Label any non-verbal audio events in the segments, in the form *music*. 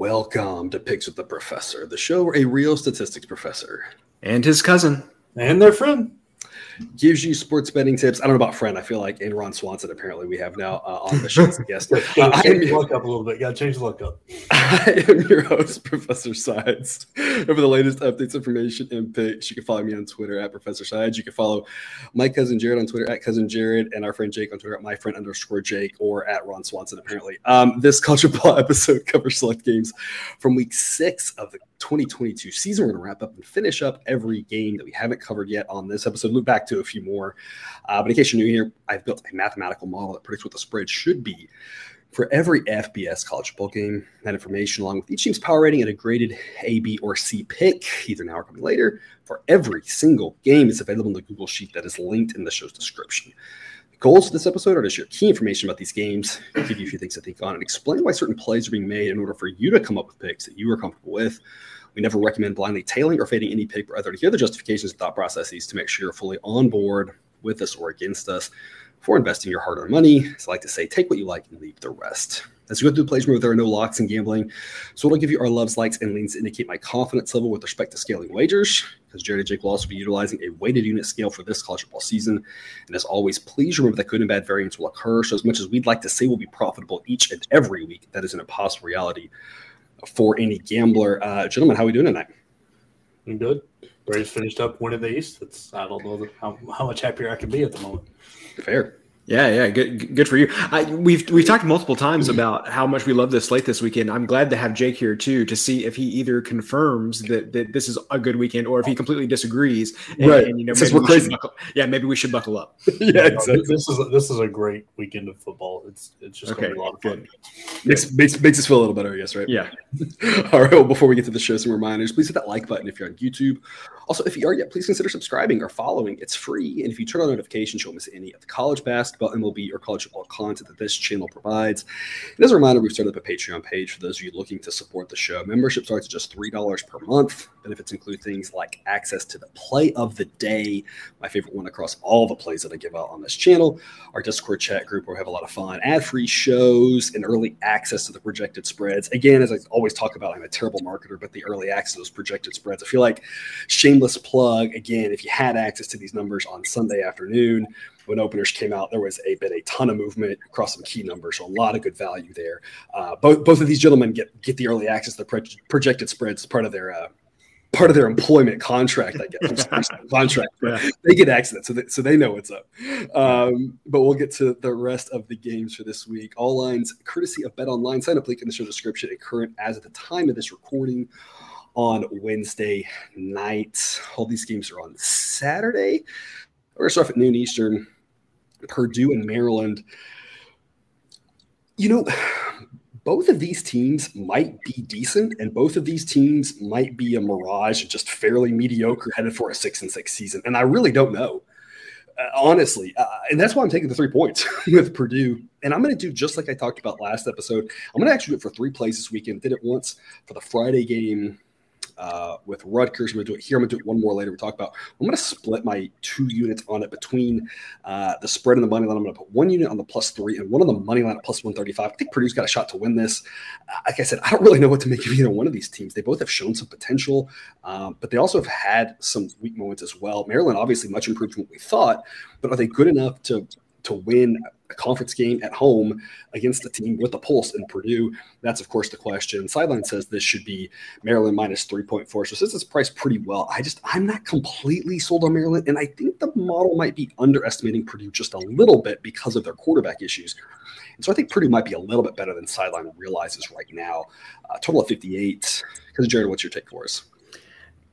welcome to Picks with the Professor, the show where a real statistics professor and his cousin. And their friend gives you sports betting tips. I don't know about friend. I feel like in Ron Swanson apparently we have now uh, on the show guest. *laughs* uh, I am your, look up a little bit. Got to change the look up. *laughs* I am your host, Professor Sides. And for the latest updates, information, and picks, you can follow me on Twitter at Professor Sides. You can follow my cousin Jared on Twitter at cousin Jared, and our friend Jake on Twitter at my friend underscore Jake or at Ron Swanson. Apparently, um, this culture *laughs* ball episode covers select games from week six of the 2022 season. We're going to wrap up and finish up every game that we haven't covered yet on this episode. Look back to a few more. Uh, but in case you're new here, I've built a mathematical model that predicts what the spread should be for every FBS college football game. That information, along with each team's power rating and a graded A, B, or C pick, either now or coming later, for every single game is available in the Google Sheet that is linked in the show's description. The goals of this episode are to share key information about these games, give you a few things to think on, and explain why certain plays are being made in order for you to come up with picks that you are comfortable with. We never recommend blindly tailing or fading any pick, but rather to hear the justifications and thought processes to make sure you're fully on board with us or against us for investing your hard-earned money. So I like to say, take what you like and leave the rest. As we go through the plays where there are no locks in gambling, so it'll give you our loves, likes, and leans to indicate my confidence level with respect to scaling wagers. Because Jared and Jake will also be utilizing a weighted unit scale for this college football season. And as always, please remember that good and bad variance will occur. So as much as we'd like to say we'll be profitable each and every week, that is an impossible reality for any gambler. Uh, gentlemen, how are we doing tonight? I'm good. Braves finished up winning the East. It's I don't know how, how much happier I can be at the moment. Fair. Yeah, yeah, good, good for you. I, we've we've talked multiple times mm-hmm. about how much we love this slate this weekend. I'm glad to have Jake here too to see if he either confirms that, that this is a good weekend or if he completely disagrees. And, right. And, you know, maybe we're crazy. Buckle, yeah, maybe we should buckle up. *laughs* yeah, exactly. This is a, this is a great weekend of football. It's it's just okay, going to be a lot of fun. Makes, makes makes us feel a little better, I guess, right? Yeah. *laughs* All right. Well, before we get to the show, some reminders. Please hit that like button if you're on YouTube. Also, if you are yet, please consider subscribing or following. It's free, and if you turn on notifications, you'll miss any of the college basketball, MLB, or college all content that this channel provides. And as a reminder, we've started up a Patreon page for those of you looking to support the show. Membership starts at just $3 per month. Benefits include things like access to the play of the day, my favorite one across all the plays that I give out on this channel, our Discord chat group where we have a lot of fun, ad free shows, and early access to the projected spreads. Again, as I always talk about, I'm a terrible marketer, but the early access to those projected spreads, I feel like shameless plug. Again, if you had access to these numbers on Sunday afternoon, when openers came out, there was a been a ton of movement across some key numbers, so a lot of good value there. Uh, both both of these gentlemen get get the early access to the projected spreads as part of their uh, part of their employment contract, I guess, *laughs* contract. Yeah. They get access, so they, so they know what's up. Um, but we'll get to the rest of the games for this week. All lines, courtesy of Bet Online. Sign up link in the show description and current as at the time of this recording on Wednesday night. All these games are on Saturday. We're going to start off at noon Eastern. Purdue and Maryland. You know, both of these teams might be decent, and both of these teams might be a mirage, and just fairly mediocre, headed for a six and six season. And I really don't know, uh, honestly. Uh, and that's why I'm taking the three points *laughs* with Purdue. And I'm going to do just like I talked about last episode. I'm going to actually do it for three plays this weekend. Did it once for the Friday game uh, with Rutgers. I'm going to do it here. I'm going to do it one more later. We talk about. I'm going to split my two units on it between uh, the spread and the money line. I'm going to put one unit on the plus three and one on the money line at plus 135. I think Purdue's got a shot to win this. Uh, like I said, I don't really know what to make of either one of these teams. They both have shown some potential, um, but they also have had some weak moments as well. Maryland, obviously, much improved from what we thought, but are they good enough to to win a conference game at home against a team with a pulse in Purdue? That's, of course, the question. Sideline says this should be Maryland minus 3.4. So since it's priced pretty well, I just, I'm not completely sold on Maryland. And I think the model might be underestimating Purdue just a little bit because of their quarterback issues. And so I think Purdue might be a little bit better than Sideline realizes right now. Uh, total of 58. Because, Jared, what's your take for us?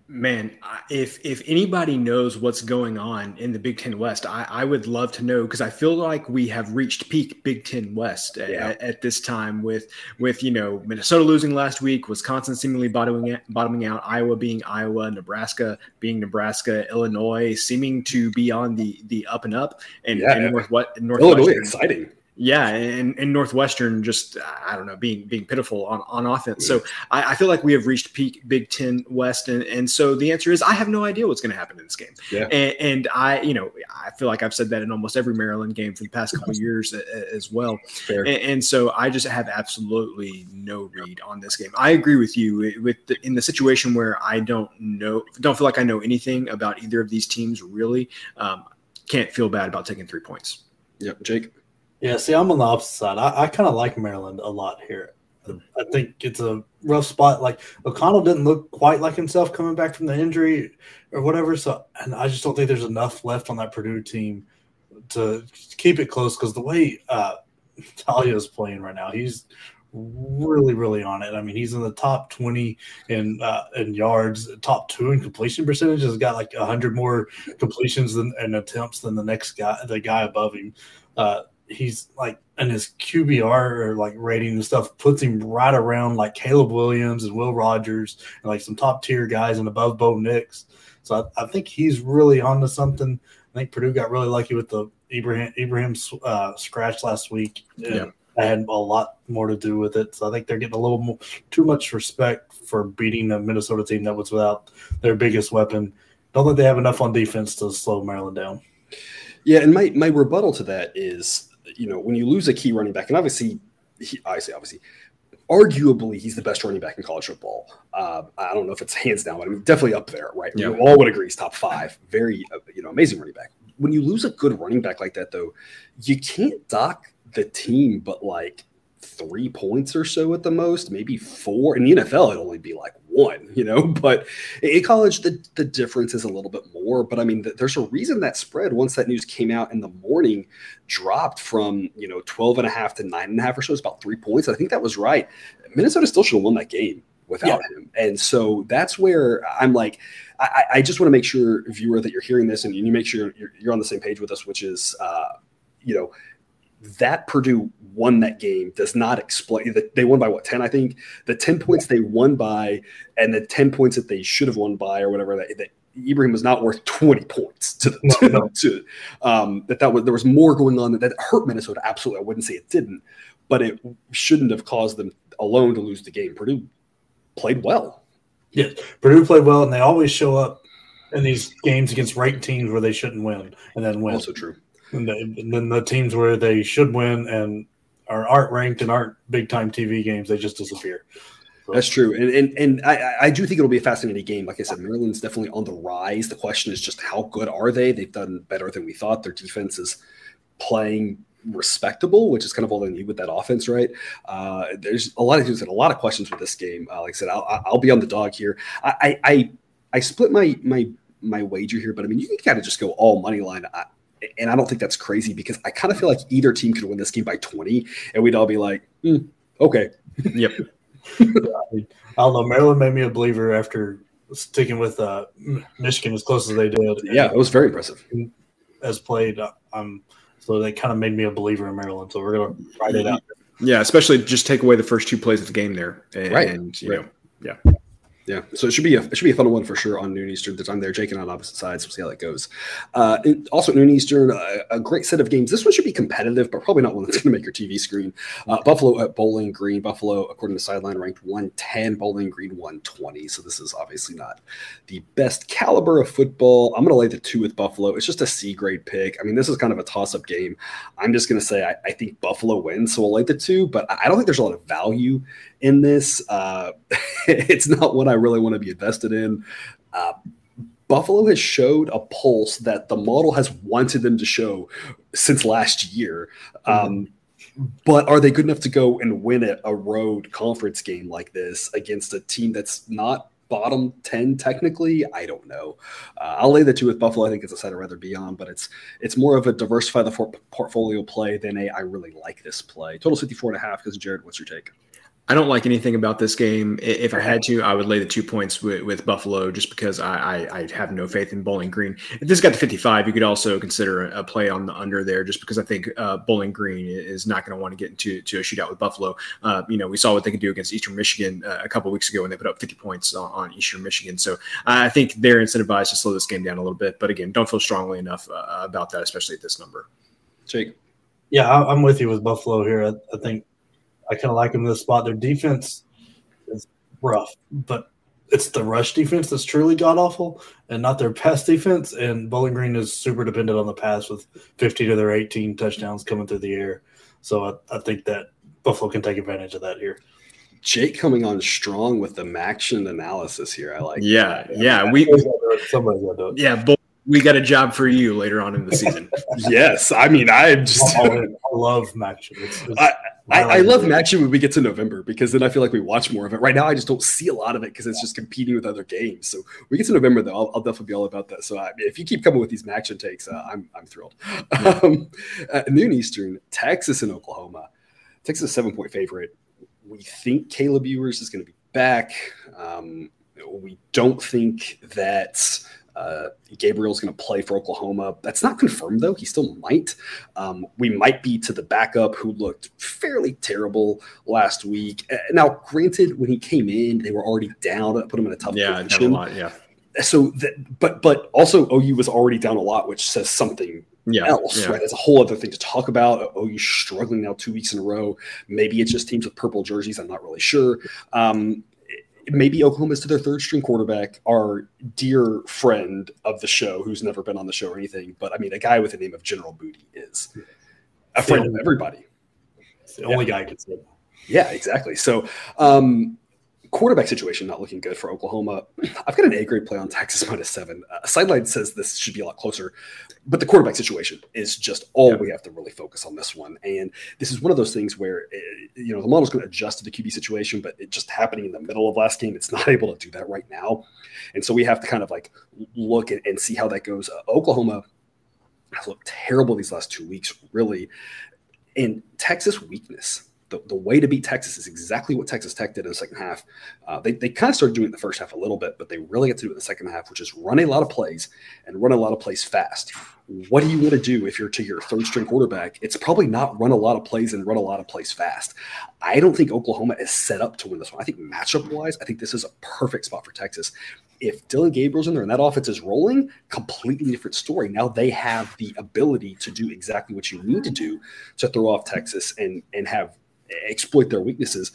Man, if if anybody knows what's going on in the Big Ten West, I, I would love to know because I feel like we have reached peak Big Ten West yeah. at, at, this time with with you know Minnesota losing last week, Wisconsin seemingly bottoming out, bottoming out, Iowa being Iowa, Nebraska being Nebraska, Illinois seeming to be on the the up and up, and, yeah. and North what Illinois exciting. Yeah, and, and Northwestern just I don't know being being pitiful on, on offense. So I, I, feel like we have reached peak Big Ten West, and, and so the answer is I have no idea what's going to happen in this game. Yeah. And, and, I you know I feel like I've said that in almost every Maryland game for the past couple years as well. And, and, so I just have absolutely no read on this game. I agree with you with the, in the situation where I don't know don't feel like I know anything about either of these teams really. Um, can't feel bad about taking three points. Yep, Jake. Yeah, see, I'm on the opposite side. I, I kind of like Maryland a lot here. I think it's a rough spot. Like O'Connell didn't look quite like himself coming back from the injury or whatever. So, and I just don't think there's enough left on that Purdue team to keep it close because the way uh, Taulia is playing right now, he's really, really on it. I mean, he's in the top 20 in uh, in yards, top two in completion percentage. Has got like hundred more completions than, and attempts than the next guy, the guy above him. Uh, he's like and his QBR or like rating and stuff puts him right around like Caleb Williams and Will Rogers and like some top tier guys and above Bo Nix. So I, I, think he's really onto something. I think Purdue got really lucky with the Ibrahim Ibrahim uh, scratch last week. Yeah. Had a lot more to do with it. So I think they're getting a little more, too much respect for beating a Minnesota team that was without their biggest weapon. Don't think they have enough on defense to slow Maryland down. Yeah, and my, my rebuttal to that is you know, when you lose a key running back, and obviously, he, I say obviously, arguably he's the best running back in college football. Uh, I don't know if it's *laughs* hands down, but I mean definitely up there, right? Yeah. We all would agree he's top five. Very, uh, you know, amazing running back. When you lose a good running back like that, though, you can't dock the team, but like three points or so at the most, maybe four. In the NFL, it'd only be like one, you know. *laughs* But in college, the, the difference is a little bit more. But I mean, there's a reason that spread, once that news came out in the morning, dropped from, you know, 12 and a half to nine and a half or so. It's about three points. I think that was right. Minnesota still should have won that game without yeah. him. And so that's where I'm like, I, I just want to make sure, viewer, that you're hearing this and you make sure you're, you're on the same page with us, which is, uh, you know, that Purdue won that game does not explain that they won by what 10 I think? The 10 points they won by and the 10 points that they should have won by or whatever that, that Ibrahim was not worth 20 points to, the, to, no. to um, that that was there was more going on that, that hurt Minnesota absolutely. I wouldn't say it didn't but it shouldn't have caused them alone to lose the game. Purdue played well. Yes. Purdue played well and they always show up in these games against ranked teams where they shouldn't win and then win. Also true. And, and then the teams where they should win and are, aren't ranked and aren't big time TV games, they just disappear. So. That's true, and and and I, I do think it'll be a fascinating game. Like I said, Maryland's definitely on the rise. The question is just how good are they? They've done better than we thought. Their defense is playing respectable, which is kind of all they need with that offense, right? Uh, there's a lot of things and a lot of questions with this game. Uh, like I said, I'll, I'll be on the dog here. I, I I split my my my wager here, but I mean, you can kind of just go all money line. I, and I don't think that's crazy because I kind of feel like either team could win this game by 20, and we'd all be like, mm, okay. Yep. *laughs* I don't know. Maryland made me a believer after sticking with uh, Michigan as close as they did. Yeah, it was very impressive. As played, uh, um, so they kind of made me a believer in Maryland. So we're going to write it out. Yeah, especially just take away the first two plays of the game there, and, right? And you right. know, yeah. Yeah, so it should be a it should be a fun one for sure on noon Eastern. I'm there, Jake and on opposite sides. We'll see how that goes. Uh, also, noon Eastern, uh, a great set of games. This one should be competitive, but probably not one that's going to make your TV screen. Uh, Buffalo at Bowling Green. Buffalo, according to Sideline, ranked 110. Bowling Green 120. So this is obviously not the best caliber of football. I'm going to lay the two with Buffalo. It's just a C grade pick. I mean, this is kind of a toss up game. I'm just going to say I, I, think Buffalo wins, so we'll lay the two. But I don't think there's a lot of value in this. Uh, *laughs* it's not what I really want to be invested in. Uh, Buffalo has showed a pulse that the model has wanted them to show since last year. Mm-hmm. Um, but are they good enough to go and win a, a road conference game like this against a team that's not bottom 10 technically i don't know uh, i'll lay the two with buffalo i think it's a side i'd rather be on but it's it's more of a diversify the for- portfolio play than a i really like this play total 54 and a half because jared what's your take I don't like anything about this game. If I had to, I would lay the two points with, with Buffalo just because I, I, I, have no faith in Bowling Green. If this got to 55, you could also consider a, play on the under there just because I think uh, Bowling Green is not going to want to get into to a shootout with Buffalo. Uh, you know, we saw what they could do against Eastern Michigan uh, a couple weeks ago when they put up 50 points on, on, Eastern Michigan. So I think they're incentivized to slow this game down a little bit. But again, don't feel strongly enough uh, about that, especially at this number. Jake. Yeah, I, am with you with Buffalo here. I, I think I kind of like them in this spot. Their defense is rough, but it's the rush defense that's truly god awful and not their pass defense. And Bowling Green is super dependent on the pass with 15 of their 18 touchdowns coming through the air. So I, I think that Buffalo can take advantage of that here. Jake coming on strong with the MACtion analysis here. I like. Yeah, that. yeah, yeah. we somebody's gonna. Yeah, but we got a job for you later on in the season. *laughs* yes, I mean I just I love MACtion. It's, it's, I, I, I, love MACtion when we get to November because then I feel like we watch more of it. Right now, I just don't see a lot of it because it's just competing with other games. So we get to November, though, I'll, I'll definitely be all about that. So I, if you keep coming with these MACtion takes, uh, I'm I'm thrilled. Yeah. *laughs* Um, noon Eastern, Texas and Oklahoma. Texas is a seven point favorite. We think Caleb Ewers is going to be back. Um, we don't think that uh, Gabriel's going to play for Oklahoma. That's not confirmed, though. He still might. Um, we might be to the backup who looked fairly terrible last week. Uh, now, granted, when he came in, they were already down. Put him in a tough yeah, position. Lot, yeah. So, that, but but also OU was already down a lot, which says something yeah, else, yeah. right? That's a whole other thing to talk about. You're struggling now two weeks in a row. Maybe it's just teams with purple jerseys. I'm not really sure. Um, maybe Oklahoma's to their third string quarterback, our dear friend of the show, who's never been on the show or anything, but I mean, a guy with the name of General Booty is a friend of everybody. It's the only yeah. guy I can say. Yeah, exactly. So, um, quarterback situation not looking good for Oklahoma. I've got an A grade play on Texas *laughs* minus seven. Uh, sideline says this should be a lot closer, but the quarterback situation is just all yeah. we have to really focus on this one. And this is one of those things where it, eh, you know the model's going to adjust to the QB situation, but it just happening in the middle of last game, it's *laughs* not able to do that right now. And so we have to kind of like look and, and see how that goes. Uh, Oklahoma has looked terrible these last two weeks, really. And Texas weakness the, the way to beat Texas is exactly what Texas Tech did in the second half. Uh, they, they kind of started doing it in the first half a little bit, but they really get to do it in the second half, which is run a lot of plays and run a lot of plays fast. What do you want to do if you're to your third string quarterback? It's probably not run a lot of plays and run a lot of plays fast. I don't think Oklahoma is set up to win this one. I think matchup wise, I think this is a perfect spot for Texas. If Dillon Gabriel's in there and that offense is rolling, completely different story. Now they have the ability to do exactly what you need to do to throw off Texas and and have exploit their weaknesses.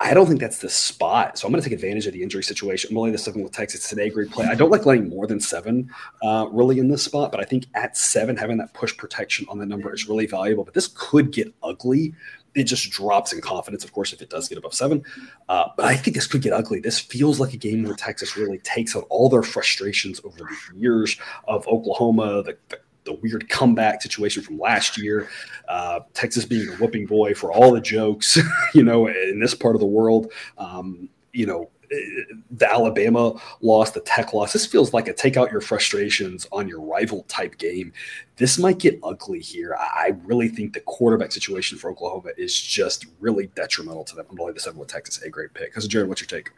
I don't think that's the spot. So I'm going to take advantage of the injury situation. I'm only the seven with Texas today. Great play. I don't like laying more than seven uh, really in this spot, but I think at seven, having that push protection on the number is really valuable. But this could get ugly. It just drops in confidence, of course, if it does get above seven. Uh, but I think this could get ugly. This feels like a game where Texas really takes out all their frustrations over the years of Oklahoma, the, the the weird comeback situation from last year. Uh, Texas being a whooping boy for all the jokes, *laughs* you know, in this part of the world. Um, you know, the Alabama loss, the Tech loss. This feels like a take out your frustrations on your rival type game. This might get ugly here. I really think the quarterback situation for Oklahoma is just really detrimental to them. I'm only the seven with Texas. A great pick. Because Jared, what's your take?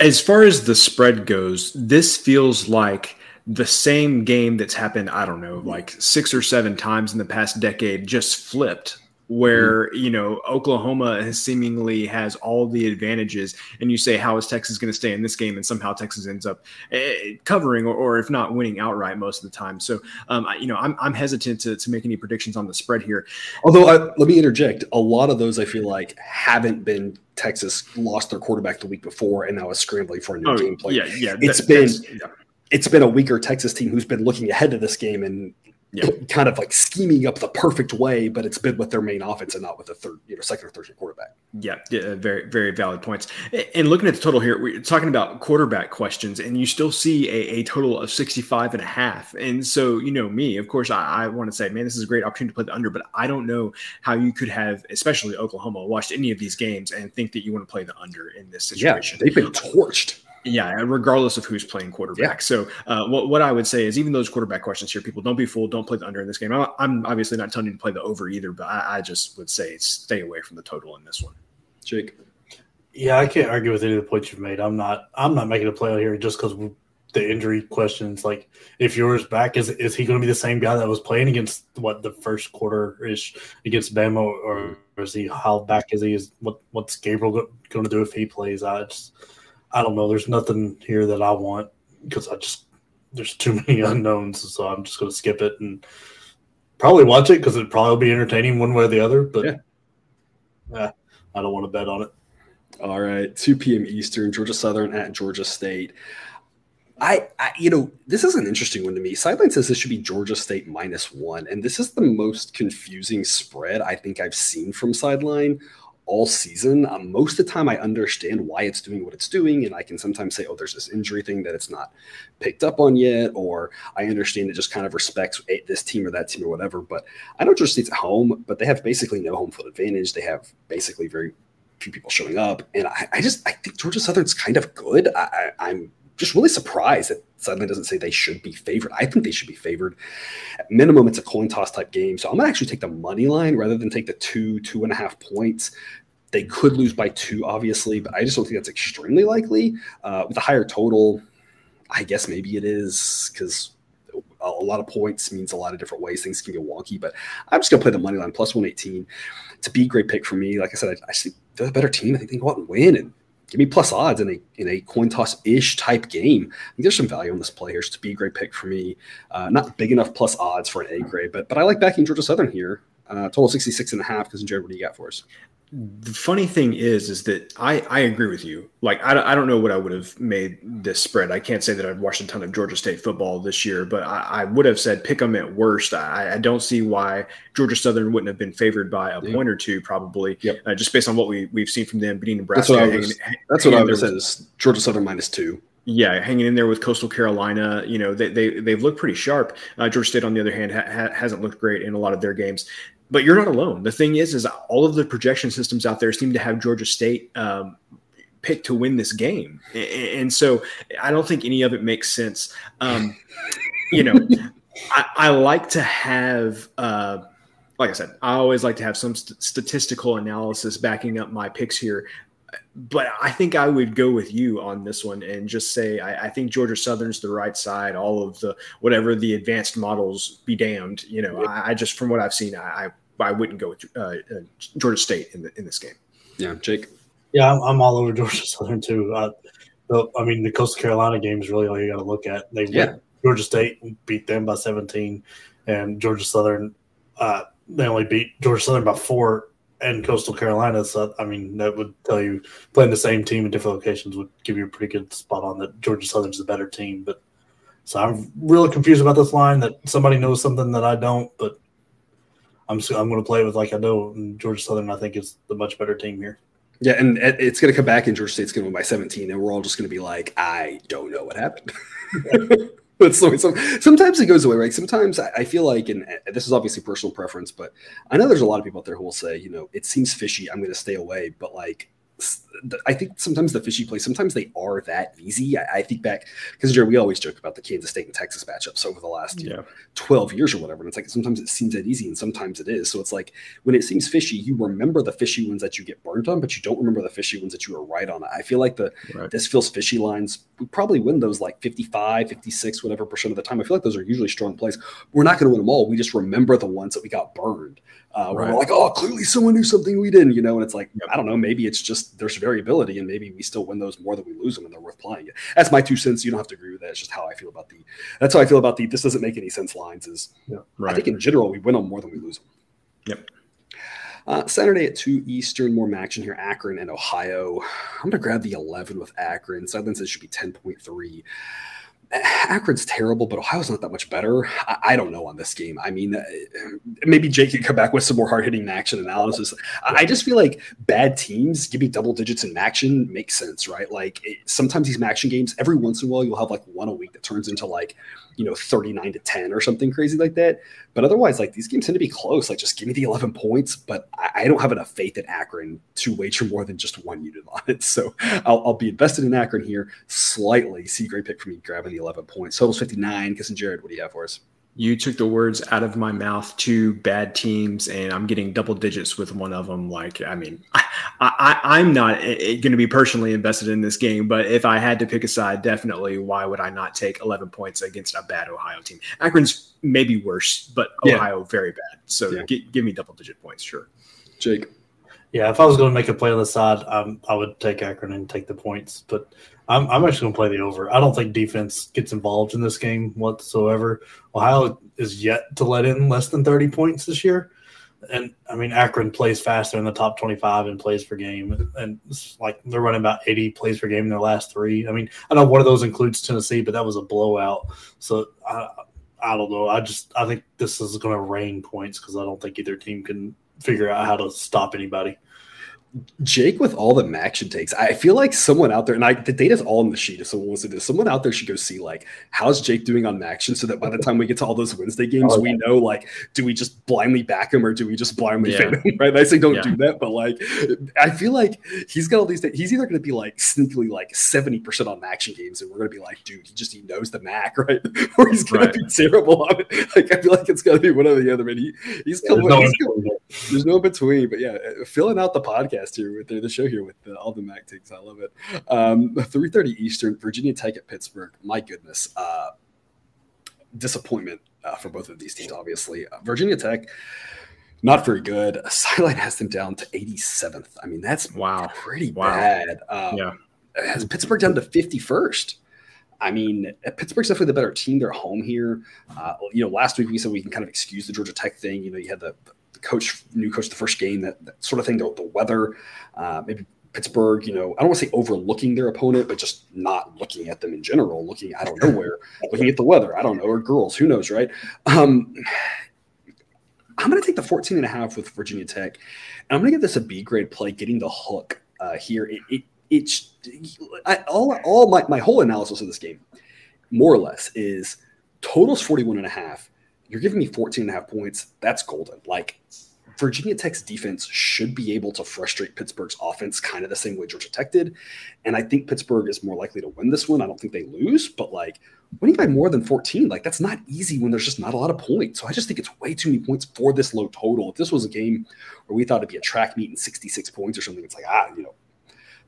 As far as the spread goes, this feels like the same game that's happened, I don't know, like six or seven times in the past decade just flipped where mm-hmm. you know Oklahoma has seemingly has all the advantages, and you say how is Texas going to stay in this game, and somehow Texas ends up eh, covering or, or if not winning outright most of the time. So um, you know I'm, I'm hesitant to, to make any predictions on the spread here. Although I, let me interject, a lot of those I feel like haven't been Texas lost their quarterback the week before and now is scrambling for a new oh, game plan. Yeah, yeah, it's that, been. It's been a weaker Texas team who's been looking ahead to this game and yeah. *clears throat* kind of like scheming up the perfect way, but it's been with their main offense and not with the third, you know, second or third quarterback. Yeah, yeah, uh, very, very valid points. And looking at the total here, we're talking about quarterback questions, and you still see a, a total of 65 and a half. And so, you know, me, of course, I, I want to say, man, this is a great opportunity to play the under, but I don't know how you could have, especially Oklahoma, watched any of these games and think that you want to play the under in this situation. Yeah, they've been torched. Yeah, regardless of who's playing quarterback. Yeah. So, uh, what, what I would say is, even those quarterback questions here, people don't be fooled. Don't play the under in this game. I'm, I'm obviously not telling you to play the over either, but I, I, just would say stay away from the total in this one. Jake. Yeah, I can't argue with any of the points you've made. I'm not. I'm not making a play out here just because the injury questions. Like, if Ewers back, is is he going to be the same guy that was playing against what the first quarter ish against Bama, or, or is he how back is he? Is what what's Gabriel going to do if he plays? I just I don't know. There's nothing here that I want because I just there's too *laughs* many unknowns, so I'm just going to skip it and probably watch it because it'd probably be entertaining one way or the other. But yeah, yeah I don't want to bet on it. All right, 2 p.m. Eastern, Georgia Southern at Georgia State. I, I, you know, this is an interesting one to me. Sideline says this should be Georgia State minus one, and this is the most confusing spread I think I've seen from Sideline all season. Um, most of the time, I understand why it's doing what it's doing, and I can sometimes say, "Oh, there's this injury thing that it's not picked up on yet," or I understand it just kind of respects this team or that team or whatever. But I know Georgia State's at home, but they have basically no home field advantage. They have basically very few people showing up, and I, I just I think Georgia Southern's kind of good. I, I, I'm just really surprised that Sideline doesn't say they should be favored. I think they should be favored. At minimum, it's a coin toss type game. So I'm gonna actually take the money line rather than take the two, two and a half points. They could lose by two, obviously, but I just don't think that's extremely likely. Uh, with a higher total, I guess maybe it is because a lot of points means a lot of different ways. Things can get wonky, but I'm just gonna play the money line plus 118. It's a B great pick for me. Like I said, I, I see they're the better team. I think they go out and win and give me plus odds in a in a coin toss ish type game. I think there's some value on this play here. Just a B grade pick for me. Uh, not big enough plus odds for an A grade, but but I like backing Georgia Southern here. Uh, total 66 and a half. Because Jared, what do you got for us? The funny thing is is that I, I agree with you like I, I don't know what i would have made this spread i can't say that i've watched a ton of georgia state football this year but i, I would have said pick them at worst I, I don't see why georgia southern wouldn't have been favored by a yeah. point or two probably yep. uh, just based on what we, we've seen from them beating nebraska that's what i was, that's what I was saying is georgia southern minus two yeah, hanging in there with Coastal Carolina. You know, they, they, they've looked pretty sharp. Uh, Georgia State, on the other hand, ha- hasn't looked great in a lot of their games but you're not alone. The thing is, is all of the projection systems out there seem to have Georgia State um, picked to win this game, and so I don't think any of it makes sense. Um, *laughs* you know, I, I, like to have. Uh, like I said, I always like to have some st- statistical analysis backing up my picks here but I think I would go with you on this one and just say I, I, think Georgia Southern's the right side. All of the whatever the advanced models be damned. You know, I, I, just from what I've seen, I I wouldn't go with uh, uh, Georgia State in the, in this game. Yeah, Jake. Yeah, I'm, I'm all over *laughs* Georgia Southern too. Uh, the, I mean, the Coastal Carolina game is really all you got to look at. They yeah. Georgia State beat them by 17, and Georgia Southern uh, they only beat Georgia Southern by four and Coastal Carolina. So I mean, that would tell you playing the same team in different locations would give you a pretty good spot on that Georgia Southern's the better team. But so I'm really confused about this line that somebody knows something that I don't, but I'm I'm going to play with like I know Georgia Southern. I think is the much better team here. Yeah, and it's going to come back, and Georgia State's going to win by 17, and we're all just going to be like, I don't know what happened. *laughs* but so, sometimes it goes away, right? Sometimes I feel like, and uh, this is obviously personal preference, but I know there's a lot of people out there who will say, you know, it seems fishy. I'm going to stay away, but like I think sometimes the fishy plays, sometimes they are that easy. I, I think back because Jerry, we always joke about the Kansas State and Texas matchups over the last yeah. know, 12 years or whatever. And it's like sometimes it seems that easy and sometimes it is. So it's like when it seems fishy, you remember the fishy ones that you get burnt on, but you don't remember the fishy ones that you were right on. I feel like the right. this feels fishy lines, we probably win those like 55, 56, whatever percent of the time. I feel like those are usually strong plays. We're not going to win them all. We just remember the ones that we got burned. Uh, right. We're like, oh, clearly someone knew something we didn't, you know. And it's like, yep. I don't know, maybe it's just there's variability, and maybe we still win those more than we lose them, and they're worth playing. It. That's my two cents. You don't have to agree with that. It's just how I feel about the. That's how I feel about the. This doesn't make any sense. Lines is. Yeah, right. I think in general we win them more than we lose them. Yep. Uh, Saturday at 2 Eastern, more action here. Akron and Ohio. I'm going to grab the 11 with Akron. Sideline says should be 10.3. Akron's terrible, but Ohio's not that much better. I, I, don't know on this game. I mean, uh, maybe Jake can come back with some more hard hitting action analysis. I, I, just feel like bad teams giving double digits in action makes sense, right? Like it, sometimes these action games, every once in a while, you'll have like one a week that turns into like you know 39 to 10 or something crazy like that. But otherwise like these games tend to be close. Like just give me the 11 points. But i, I don't have enough faith in akron to wager more than just one unit on it. *laughs* So i'll, I'll be invested in akron here. Slightly. See great pick for me grabbing the 11 points. Totals 59 kissing jared what do you have for us you took the words out of my mouth. Two bad teams, and I'm getting double digits with one of them. Like, I mean, *laughs* I, I, am not eh, eh, going to be personally invested in this game, but if I had to pick a side, definitely, why would I not take 11 points against a bad Ohio team? Akron's maybe worse, but yeah. Ohio very bad. So yeah. g- give me double digit points, sure. Jake. Yeah, if I was going to make a play on the side, um, I would take Akron and take the points. But I'm, I'm actually going to play the over. I don't think defense gets involved in this game whatsoever. Ohio is yet to let in less than 30 points this year. And I mean, Akron plays faster in the top 25 in plays per game. And it's like they're running about 80 plays per game in their last three. I mean, I know one of those includes Tennessee, but that was a blowout. So I, I don't know. I just I think this is going to rain points because I don't think either team can figure out how to stop anybody. Jake with all the action takes. I feel like someone out there, and I the data's all in the sheet if someone wants to do someone out there should go see like how's Jake doing on action so that by the time we get to all those Wednesday *laughs* games, oh, we know like do we just blindly back him or do we just blindly yeah. him? *laughs* Right. I say don't yeah. do that, but like I feel like he's got all these he's either gonna be like sneakily like 70% on action games, and we're gonna be like, dude, he just he knows the MAC, *laughs* right? or he's gonna right. be terrible on it. Like I feel like it's gonna be one or the other, man. He he's, yeah, coming, there's, no there's no between, but yeah, filling out the podcast podcast here with the, the show here with the, all the MAC takes. I love it. Um, 3:30 Eastern, Virginia Tech at Pittsburgh. My goodness, uh, disappointment uh, for both of these teams. Obviously, uh, Virginia Tech not very good. *laughs* Sideline has them down to 87th. I mean, that's wow, pretty wow. bad. Um, yeah, has Pittsburgh down to 51st. I mean, Pittsburgh's definitely the better team. They're home here. Uh, you know, last week we said we can kind of excuse the Georgia Tech thing. You know, you had the, the coach, new coach, the first game, that, that sort of thing. The, the weather, uh, maybe Pittsburgh, you know, I don't want to say overlooking their opponent, but just not looking at them in general, looking, I don't know where, *laughs* looking at the weather, I don't know, or girls, who knows, right? Um, I'm going to take the 14 and a half with Virginia Tech, and I'm going to give this a B grade play, getting the hook uh, here. It, it, it's I, all, all my, my whole analysis of this game, more or less, is totals 41 and a half you're giving me 14 and a half points. That's golden. Like Virginia Tech's defense should be able to frustrate Pittsburgh's offense kind of the same way Georgia Tech did. And I think Pittsburgh is more likely to win this one. I don't think they lose, but like winning by more than 14, like that's not easy when there's just not a lot of points. So I just think it's way too many points for this low total. If this was a game where we thought it'd be a track meet and 66 points or something, it's like, ah, you know,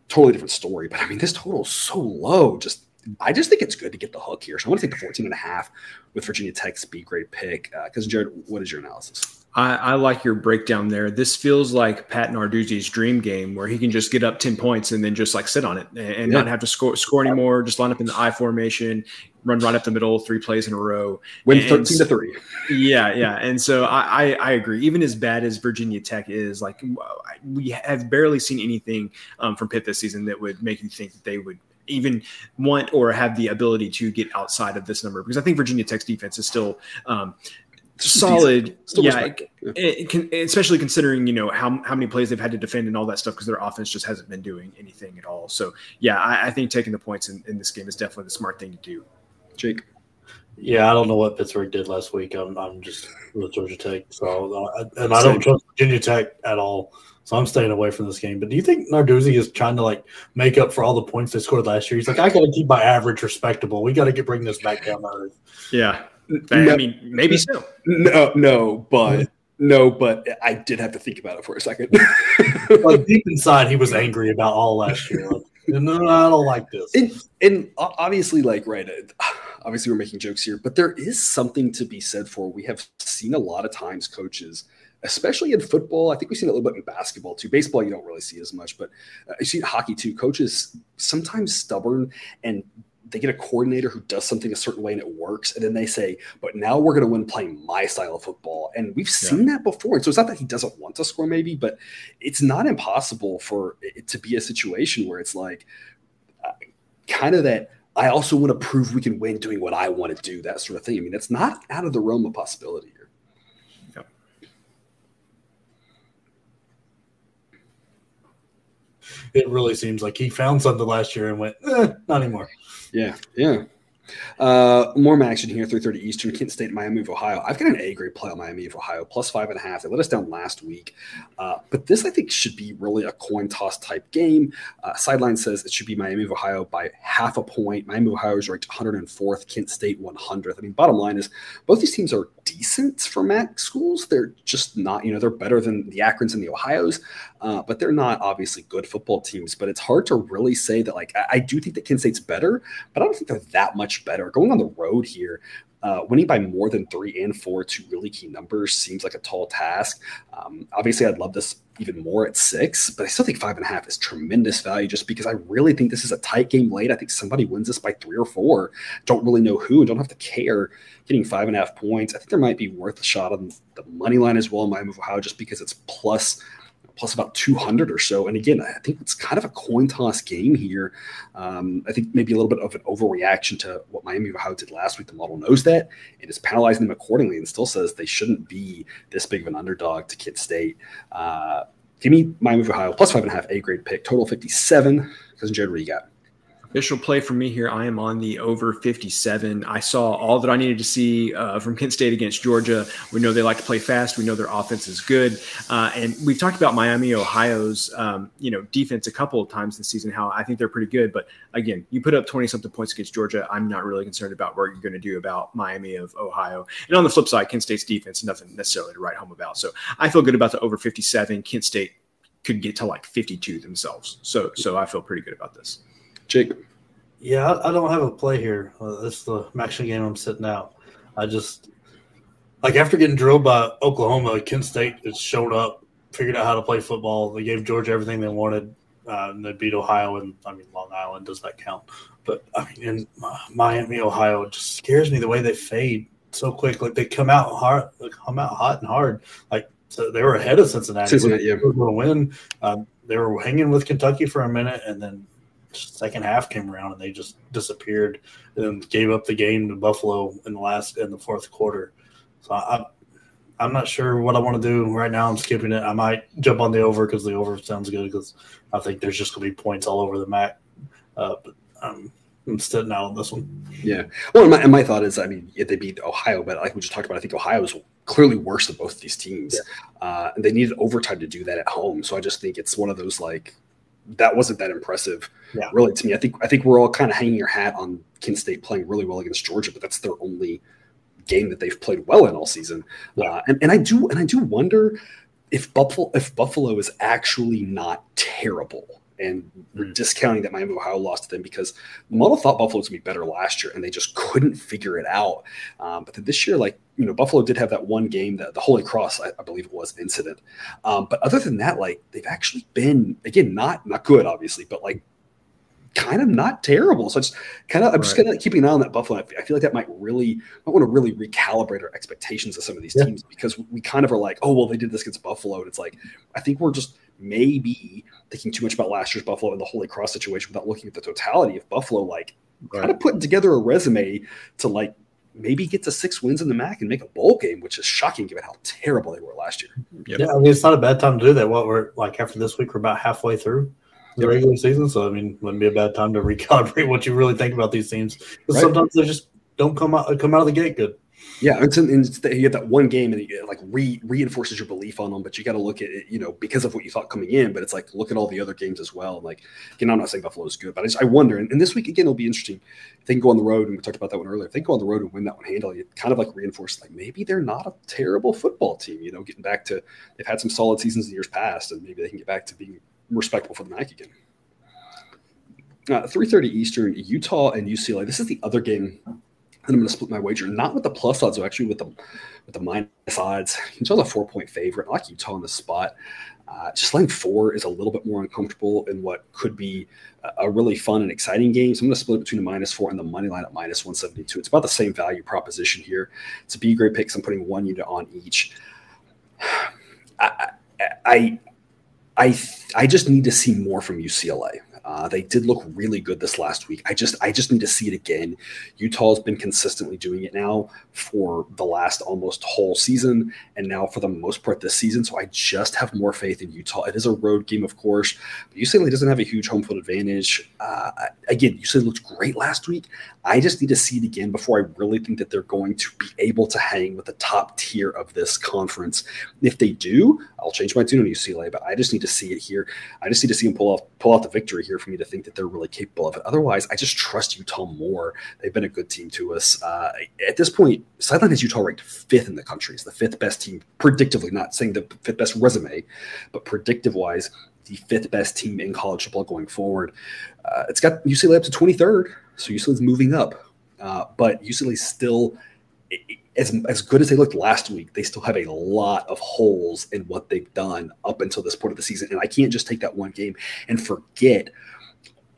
totally different story. But I mean, this total is so low. Just I just think it's good to get the hook here. So I want to take the 14 and a half with Virginia Tech's B grade pick. Because, uh, Jared, what is your analysis? I, I, like your breakdown there. This feels like Pat Narduzzi's dream game where he can just get up 10 points and then just like sit on it and, and yeah. not have to score, score anymore, just line up in the I formation, run right up the middle, three plays in a row. Win 13 to 3. Yeah, yeah. And so I, I, I, agree. Even as bad as Virginia Tech is, like we have barely seen anything um, from Pitt this season that would make you think that they would even want or have the ability to get outside of this number because I think Virginia Tech's defense is still um, solid. Still yeah, yeah. It, can, especially considering you know how how many plays they've had to defend and all that stuff because their offense just hasn't been doing anything at all. So yeah, I, I think taking the points in, in, this game is definitely the smart thing to do. Jake. Yeah, I don't know what Pittsburgh did last week. I'm, I'm just with Georgia Tech, so uh, and I don't trust Virginia Tech at all. So I'm staying away from this game. But do you think Narduzzi is trying to like make up for all the points they scored last year? He's like, I got to keep my average respectable. We got to get bring this back down to earth. Yeah, I mean, maybe so. No, no, but no, but I did have to think about it for a second. *laughs* like deep inside, he was angry about all last year. Like, no, I don't like this. And, and obviously, like, right, uh, obviously, we're making jokes here, but there is something to be said for we have seen a lot of times coaches especially in football. I think we've seen it a little bit in basketball too. Baseball, you don't really see as much, but uh, you see hockey too. Coaches sometimes stubborn and they get a coordinator who does something a certain way and it works. And then they say, but now we're going to win playing my style of football. And we've seen yeah. that before. And so it's not that he doesn't want to score, maybe, but it's not impossible for it to be a situation where it's like uh, kind of that. I also want to prove we can win doing what I want to do, that sort of thing. I mean, it's not out of the realm of possibility. It really seems like he found something last year and went, eh, not anymore. Yeah, yeah. Uh, more action here, 3.30 Eastern, Kent State, Miami of Ohio. I've got an A grade play on Miami of Ohio, plus five and a half. They let us down last week. Uh, but this, I think, should be really a coin toss type game. Uh, sideline says it should be Miami of Ohio by half a point. Miami of Ohio is ranked 104th, Kent State 100th. I mean, bottom line is both these teams are decent for MAC schools. They're just not, you know, they're better than the Akrons and the Ohio's, uh, but they're not obviously good football teams. But it's hard to really say that, like, I, I do think that Kent State's better, but I don't think they're that much better. Going on the road here, uh, winning by more than three and four, two really key numbers, seems like a tall task. Um, obviously, I'd love this even more at six, but I still think five and a half is tremendous value just because I really think this is a tight game late. I think somebody wins this by three or four. Don't really know who and don't have to care getting five and a half points. I think there might be worth a shot on the money line as well in Miami of Ohio just because it's plus plus about 200 or so. And again, I think it's kind of a coin toss game here. Um, I think maybe a little bit of an overreaction to what Miami of Ohio did last week. The model knows that and is penalizing them accordingly and still says they shouldn't be this big of an underdog to Kent State. Uh, give me Miami of Ohio plus five and a half A grade pick, total 57. Because Jared, what do you got? Official play for me here. I am on the over 57. I saw all that I needed to see uh, from Kent State against Georgia. We know they like to play fast. We know their offense is good, uh, and we've talked about Miami, Ohio's um, you know defense a couple of times this season. How I think they're pretty good, but again, you put up 20 something points against Georgia. I'm not really concerned about what you're going to do about Miami of Ohio. And on the flip side, Kent State's defense, nothing necessarily to write home about. So I feel good about the over 57. Kent State could get to like 52 themselves. So so I feel pretty good about this. Jake. Yeah, I, I don't have a play here. Uh, this is the action game I'm sitting out. I just like after getting drilled by Oklahoma, Kent State has showed up, figured out how to play football. They gave Georgia everything they wanted, uh, and they beat Ohio. And I mean, Long Island does that count? But I mean, in Miami, Ohio, just scares me the way they fade so quick. Like they come out hard, come out hot and hard. Like so they were ahead of Cincinnati. Cincinnati, yeah. going to win. Um, they were hanging with Kentucky for a minute, and then second half came around and they just disappeared and then gave up the game to Buffalo in the last in the fourth quarter. So I, I'm not sure what I want to do right now. I'm skipping it. I might jump on the over because the over sounds good because I think there's just going to be points all over the map. Uh, but um, I'm sitting out on this one. Yeah. Well, and my, and my thought is, I mean, if they beat Ohio, but like we just talked about, I think Ohio is clearly worse than both of these teams. Yeah. Uh, and they needed overtime to do that at home. So I just think it's one of those like that wasn't that impressive, yeah. really to me. I think I think we're all kind of hanging your hat on Kent State playing really well against Georgia, but that's their only game that they've played well in all season. Yeah. Uh, and, and I do and I do wonder if Buffalo if Buffalo is actually not terrible and we're mm. discounting that Miami Ohio lost to them because the model thought Buffalo was going to be better last year and they just couldn't figure it out. Um, but this year, like, you know, Buffalo did have that one game, that the Holy Cross, I, I believe it was, incident. Um, but other than that, like, they've actually been, again, not not good, obviously, but like kind of not terrible. So it's kind of I'm just kind of keeping an eye on that Buffalo. I feel like that might really I want to really recalibrate our expectations of some of these yeah. teams because we kind of are like, oh well, they did this against Buffalo, and it's like I think we're just maybe thinking too much about last year's Buffalo and the Holy Cross situation without looking at the totality of Buffalo, like right. kind of putting together a resume to like maybe get to six wins in the MAC and make a bowl game, which is shocking given how terrible they were last year. Mm-hmm. Yep. Yeah, I mean it's not a bad time to do that. What we're like after this week, we're about halfway through the regular season, so I mean, wouldn't be a bad time to recalibrate *laughs* what you really think about these teams. Right. Sometimes they just don't come out come out of the gate good. Yeah, it's, it's the, you get that one game and it like re, reinforces your belief on them, but you got to look at it, you know, because of what you thought coming in. But it's like look at all the other games as well. Like, again, I'm not saying Buffalo is good, but I, just, I wonder. And, and, this week again, it'll be interesting. If they can go on the road, and we talked about that one earlier. If they go on the road and win that one handily, it kind of like reinforces like maybe they're not a terrible football team. You know, getting back to they've had some solid seasons in years past, and maybe they can get back to being respectable for the MAC again. Uh, 3:30 Eastern, Utah and UCLA. This is the other game and I'm going to split my wager, not with the plus odds, but actually with the with the minus odds. Utah's a four point favorite. I like Utah on the spot. Uh, just laying four is a little bit more uncomfortable in what could be a, really fun and exciting game. So I'm going to split between the minus four and the money line at minus 172. It's about the same value proposition here. It's a B grade pick. So I'm putting one unit on each. *sighs* I, I, I, I just need to see more from UCLA. Uh, they did look really good this last week. I just I just need to see it again. Utah's been consistently doing it now for the last almost whole season, and now for the most part this season. So I just have more faith in Utah. It is a road game, of course, but UCLA doesn't have a huge home field advantage. Uh, again, UCLA looked great last week. I just need to see it again before I really think that they're going to be able to hang with the top tier of this conference. If they do, I'll change my tune on UCLA, but I just need to see it here. I just need to see them pull off pull out the victory here for me to think that they're really capable of it. Otherwise, I just trust Utah more. They've been a good team to us. Uh, at this point, Sideline has Utah ranked fifth in the country. It's the fifth best team, predictively, not saying the fifth best resume, but predictive wise, the fifth best team in college football going forward. Uh, it's got UCLA up to 23rd, so UCLA's moving up. Uh, but UCLA still as, as good as they looked last week, they still have a lot of holes in what they've done up until this point of the season. And I can't just take that one game and forget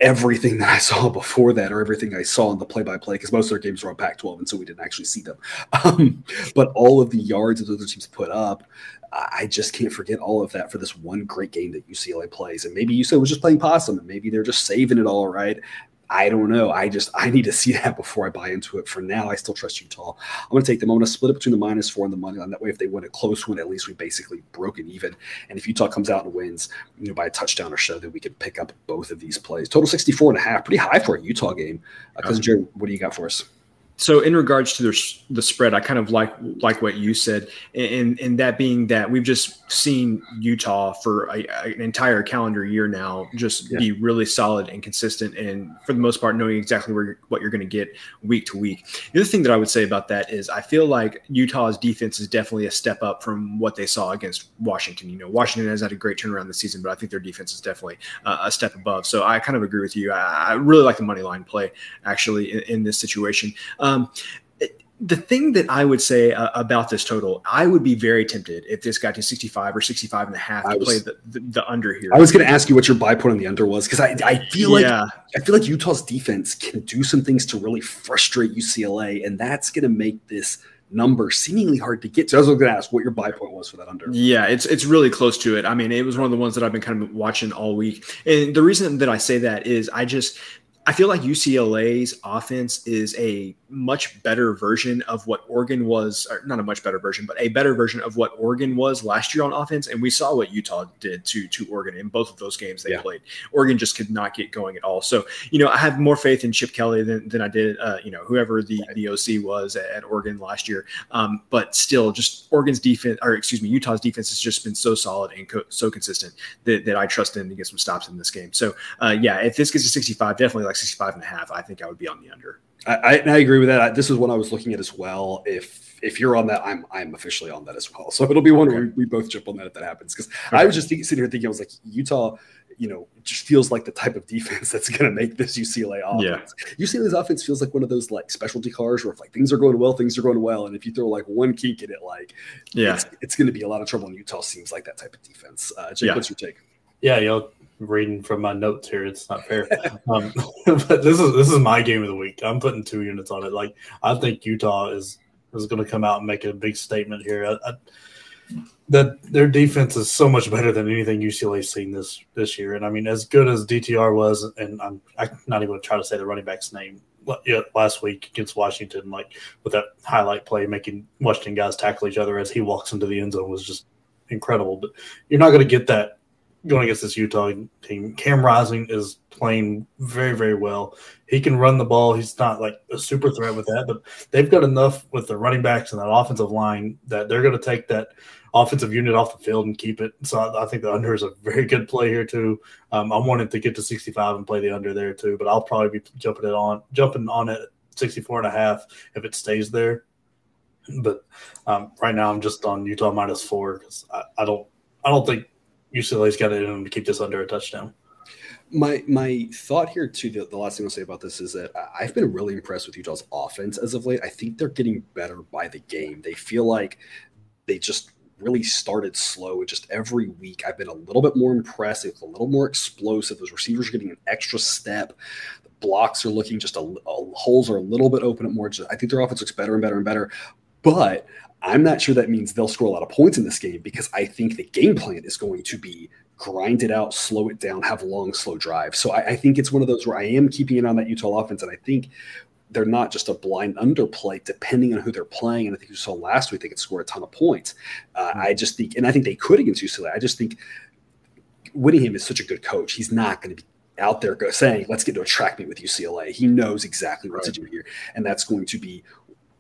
everything that I saw *laughs* before that or everything I saw in the play by play because most of their games were on Pac 12 and so we didn't actually see them. *laughs* Um, but all of the yards that other teams put up, I just can't forget all of that for this one great game that UCLA plays. And maybe UCLA was just playing possum and maybe they're just saving it all right. I don't know. I just I need to see *laughs* that before I buy into it. For now, I still trust Utah. I'm going to take them. I'm going to split it between the minus four and the money line. That way, if they win a close one, at least we basically broken even. And if Utah comes out and wins, you know, by a touchdown or so, then we can pick up both of these plays. Total 64 and a half, pretty high for a Utah game. Uh, Jerry, what do you got for us? So in regards to the, the spread, I kind of like like what you said, and and that being that we've just seen Utah for a, an entire calendar year now just yeah. be really solid and consistent, and for the most part knowing exactly where you're, what you're going to get week to week. The other thing that I would say about that is I feel like Utah's defense is definitely a step up from what they saw against Washington. You know, Washington has had a great turnaround this season, but I think their defense is definitely uh, a step above. So I kind of agree with you. I, I really like the money line play actually in, in this situation. Um, the thing that I would say uh, about this total, I would be very tempted if this got to 65 or 65 and a half to was, play the, the, the, under here. I was going to ask you what your buy point on the under was because I, I feel yeah. like I feel like Utah's defense can do some things to really frustrate UCLA, and that's going to make this number seemingly hard to get So I was going to ask what your buy point was for that under. Yeah, it's it's really close to it. I mean, it was one of the ones that I've been kind of watching all week, and the reason that I say that is I just I feel like UCLA's offense is a much better version of what Oregon was, not a much better version, but a better version of what Oregon was last year on offense. And we saw what Utah did to to Oregon in both of those games they yeah. played. Oregon just could not get going at all. So you know, I have more faith in Chip Kelly than, than I did, uh, you know, whoever the the OC was at, at Oregon last year. Um, but still, just Oregon's defense, or excuse me, Utah's defense has just been so solid and co- so consistent that, that I trust them to get some stops in this game. So uh, yeah, if this gets to 65, definitely like 65 and a half, I think I would be on the under. I, I agree with that. I, this is one I was looking at as well. If if you're on that, I'm I'm officially on that as well. So it'll be one okay. where we, we, both jump on that if that happens. Because okay. I was just sitting here thinking, I was like, Utah, you know, just feels like the type of defense *laughs* that's going to make this UCLA offense. Yeah. UCLA's offense feels like one of those like specialty cars where if like things are going well, things are going well, and if you throw like one kink in it, like yeah, it's, it's going to be a lot of trouble. And Utah seems like that type of defense. Uh, Jake, yeah. what's your take? Yeah, you know, reading from my notes here. It's not fair. *laughs* um, *laughs* but this is this is my game of the week. I'm putting two units on it. Like I think Utah is is going to come out and make a big statement here. I, I, that their defense is so much better than anything UCLA's seen this this year. And I mean, as good as DTR was, and I'm, I'm not even going to try to say the running back's name. Last week against Washington, like with that highlight play, making Washington guys tackle each other as he walks into the end zone was just incredible. But you're not going to get that going against this Utah team. Cam Rising is playing very, very well. He can run the ball. He's not like a super threat with that, but they've got enough with the running backs and that offensive line that they're going to take that offensive unit off the field and keep it. So I, I think the under is a very good play here too. Um, I wanted to get to 65 and play the under there too, but I'll probably be jumping it on, jumping on it 64 and a half if it stays there. But um, right now I'm just on Utah minus four because I, I don't, I don't think UCLA's got it in them to keep this under a touchdown. My my thought here too. The, the last thing I'll say about this is that I've been really impressed with Utah's offense as of late. I think they're getting better by the game. They feel like they just really started slow. And just every week, I've been a little bit more impressive, a little more explosive. Those receivers are getting an extra step. The blocks are looking just a, a holes are a little bit open at more. Just, I think their offense looks better and better and better. But I'm not sure that means they'll score a lot of points in this game because I think the game plan is going to be grind it out, slow it down, have long, slow drives. So I, I, think it's one of those where I am keeping it on that Utah offense, and I think they're not just a blind underplay, depending on who they're playing. And I think you saw last week they could score a ton of points. Uh, mm-hmm. I just think, and I think they could against UCLA. I just think Whittingham is such a good coach. He's not going to be out there go, saying, let's get to a track meet with UCLA. He knows exactly what right. to do here. And that's going to be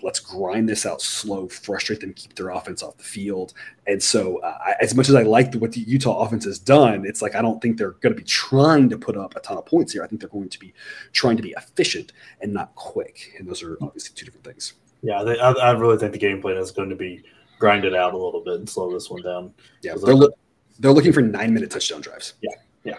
let's grind this out slow, frustrate them, keep their offense off the field. And so, uh, I, as much as I like what the Utah offense has done, it's like I don't think they're going to be trying to put up a ton of points here. I think they're going to be trying to be efficient and not quick. And those are obviously two different things. Yeah, they, I, I, really think the game plan is going to be grind it out a little bit and slow this one down. Yeah, they're, lo- they're looking for nine minute touchdown drives. Yeah, yeah.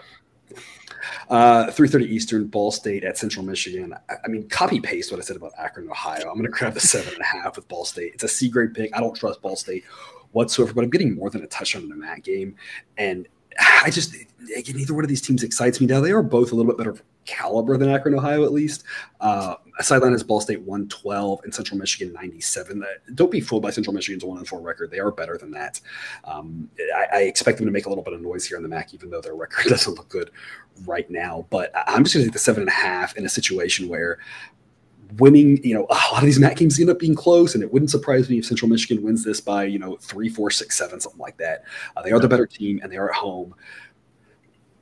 Uh, 3.30 Eastern, Ball State at Central Michigan. I, I mean, copy paste what I said about Akron, Ohio. I'm going to grab the seven and a half with Ball State. It's a C grade pick. I don't trust Ball State whatsoever, but I'm getting more than a touchdown in that game. And I just, again, neither one of these teams excites me now. They are both a little bit better caliber than Akron, Ohio, at least. Uh, sideline is Ball State 112 and Central Michigan 97. Uh, don't be fooled by Central Michigan's 1 4 record. They are better than that. Um, I, I, expect them to make a little bit of noise here in the MAC, even though their record *laughs* doesn't look good right now. But I'm just going to take the seven and a half in a situation where winning, you know, *laughs* a lot of these MAC games end up being close, and it wouldn't surprise me if Central Michigan wins this by, you know, three, four, six, seven, something like that. Uh, they are the better team, and they are at home.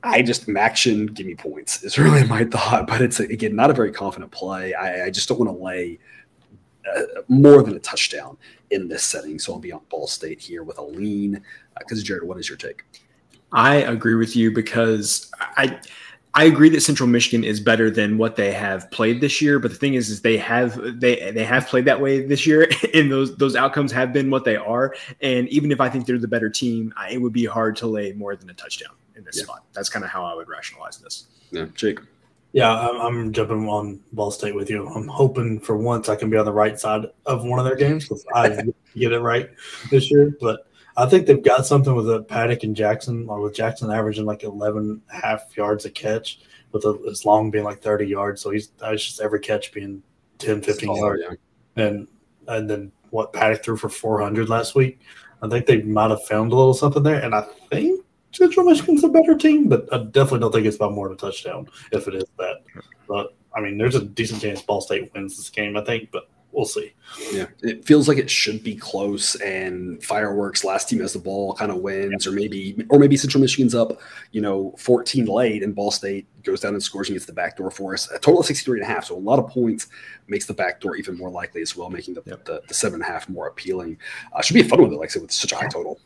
I just MACtion, give me points is *laughs* really my thought, but it's again not a very confident play. I, I just don't want to lay uh, more than a touchdown in this setting, so I'll be on Ball State here with a lean. Because uh, Jared, what is your take? I agree with you because I I agree that Central Michigan is better than what they have played this year, but the thing is, is they have they they have played that way this year, *laughs* and those those outcomes have been what they are. And even if I think they're the better team, it would be hard to lay more than a touchdown in this yeah. spot. That's kind of how I would rationalize this. Yeah, Jake. Yeah, I'm, I'm, jumping on Ball State with you. I'm hoping for once I can be on the right side of one of their games because I *laughs* get it right this year. But I think they've got something with a Paddock and Jackson, or with Jackson averaging like 11 half yards a catch, with a, his long being like 30 yards. So he's uh, that's just every catch being 10, 15 yards. Yeah. And and then what Paddock threw for 400 last week. I think they might have found a little something there. And I think Central Michigan's a better team, but I definitely don't think it's about more than a touchdown if it is that. But I mean, there's a decent chance Ball State wins this game, I think, but we'll see. Yeah, it feels like it should be close, and fireworks. Last team has the ball, kind of wins, yeah. or maybe, or maybe Central Michigan's up, you know, 14 late, and Ball State goes down and scores and gets the back door for us. A total of 63 and a half, so a lot of points makes the back door even more likely as well, making the, yep. the, the, seven and a half more appealing. Uh, should be a fun one, though, like I said, with such a high total.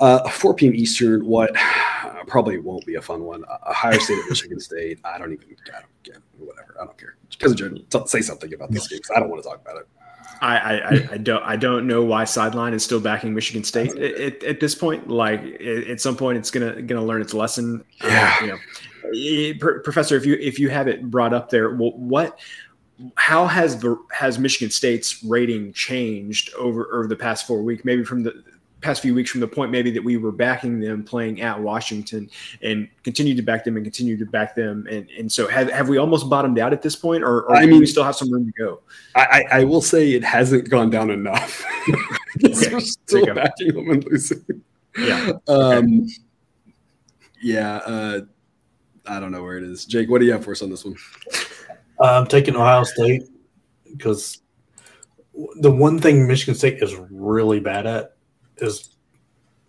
Uh, 4 p.m. Eastern, what *sighs* probably won't be a fun one. Ohio State at Michigan *laughs* State. I don't even, I don't get whatever. I don't care. Because of say something about this game. because I don't want to talk about it. I, I, I, don't I don't know why sideline is still backing Michigan State at, at, at this point. Like at some point, it's gonna gonna learn its lesson. Yeah. Uh, you know, professor, if you if you have it brought up there, well, what how has the has Michigan State's rating changed over over the past four weeks? Maybe from the past few weeks from the point maybe that we were backing them playing at Washington and continue to back them and continue to back them. And, and so have, have we almost bottomed out at this point or, or I mean, we still have some room to go? I, I will say it hasn't gone down enough. *laughs* okay. *laughs* We're still backing them and losing. Yeah. Um, okay. Yeah. Uh, I don't know where it is. Jake, what do you have for us on this one? I'm taking Ohio State because the one thing Michigan State is really bad at is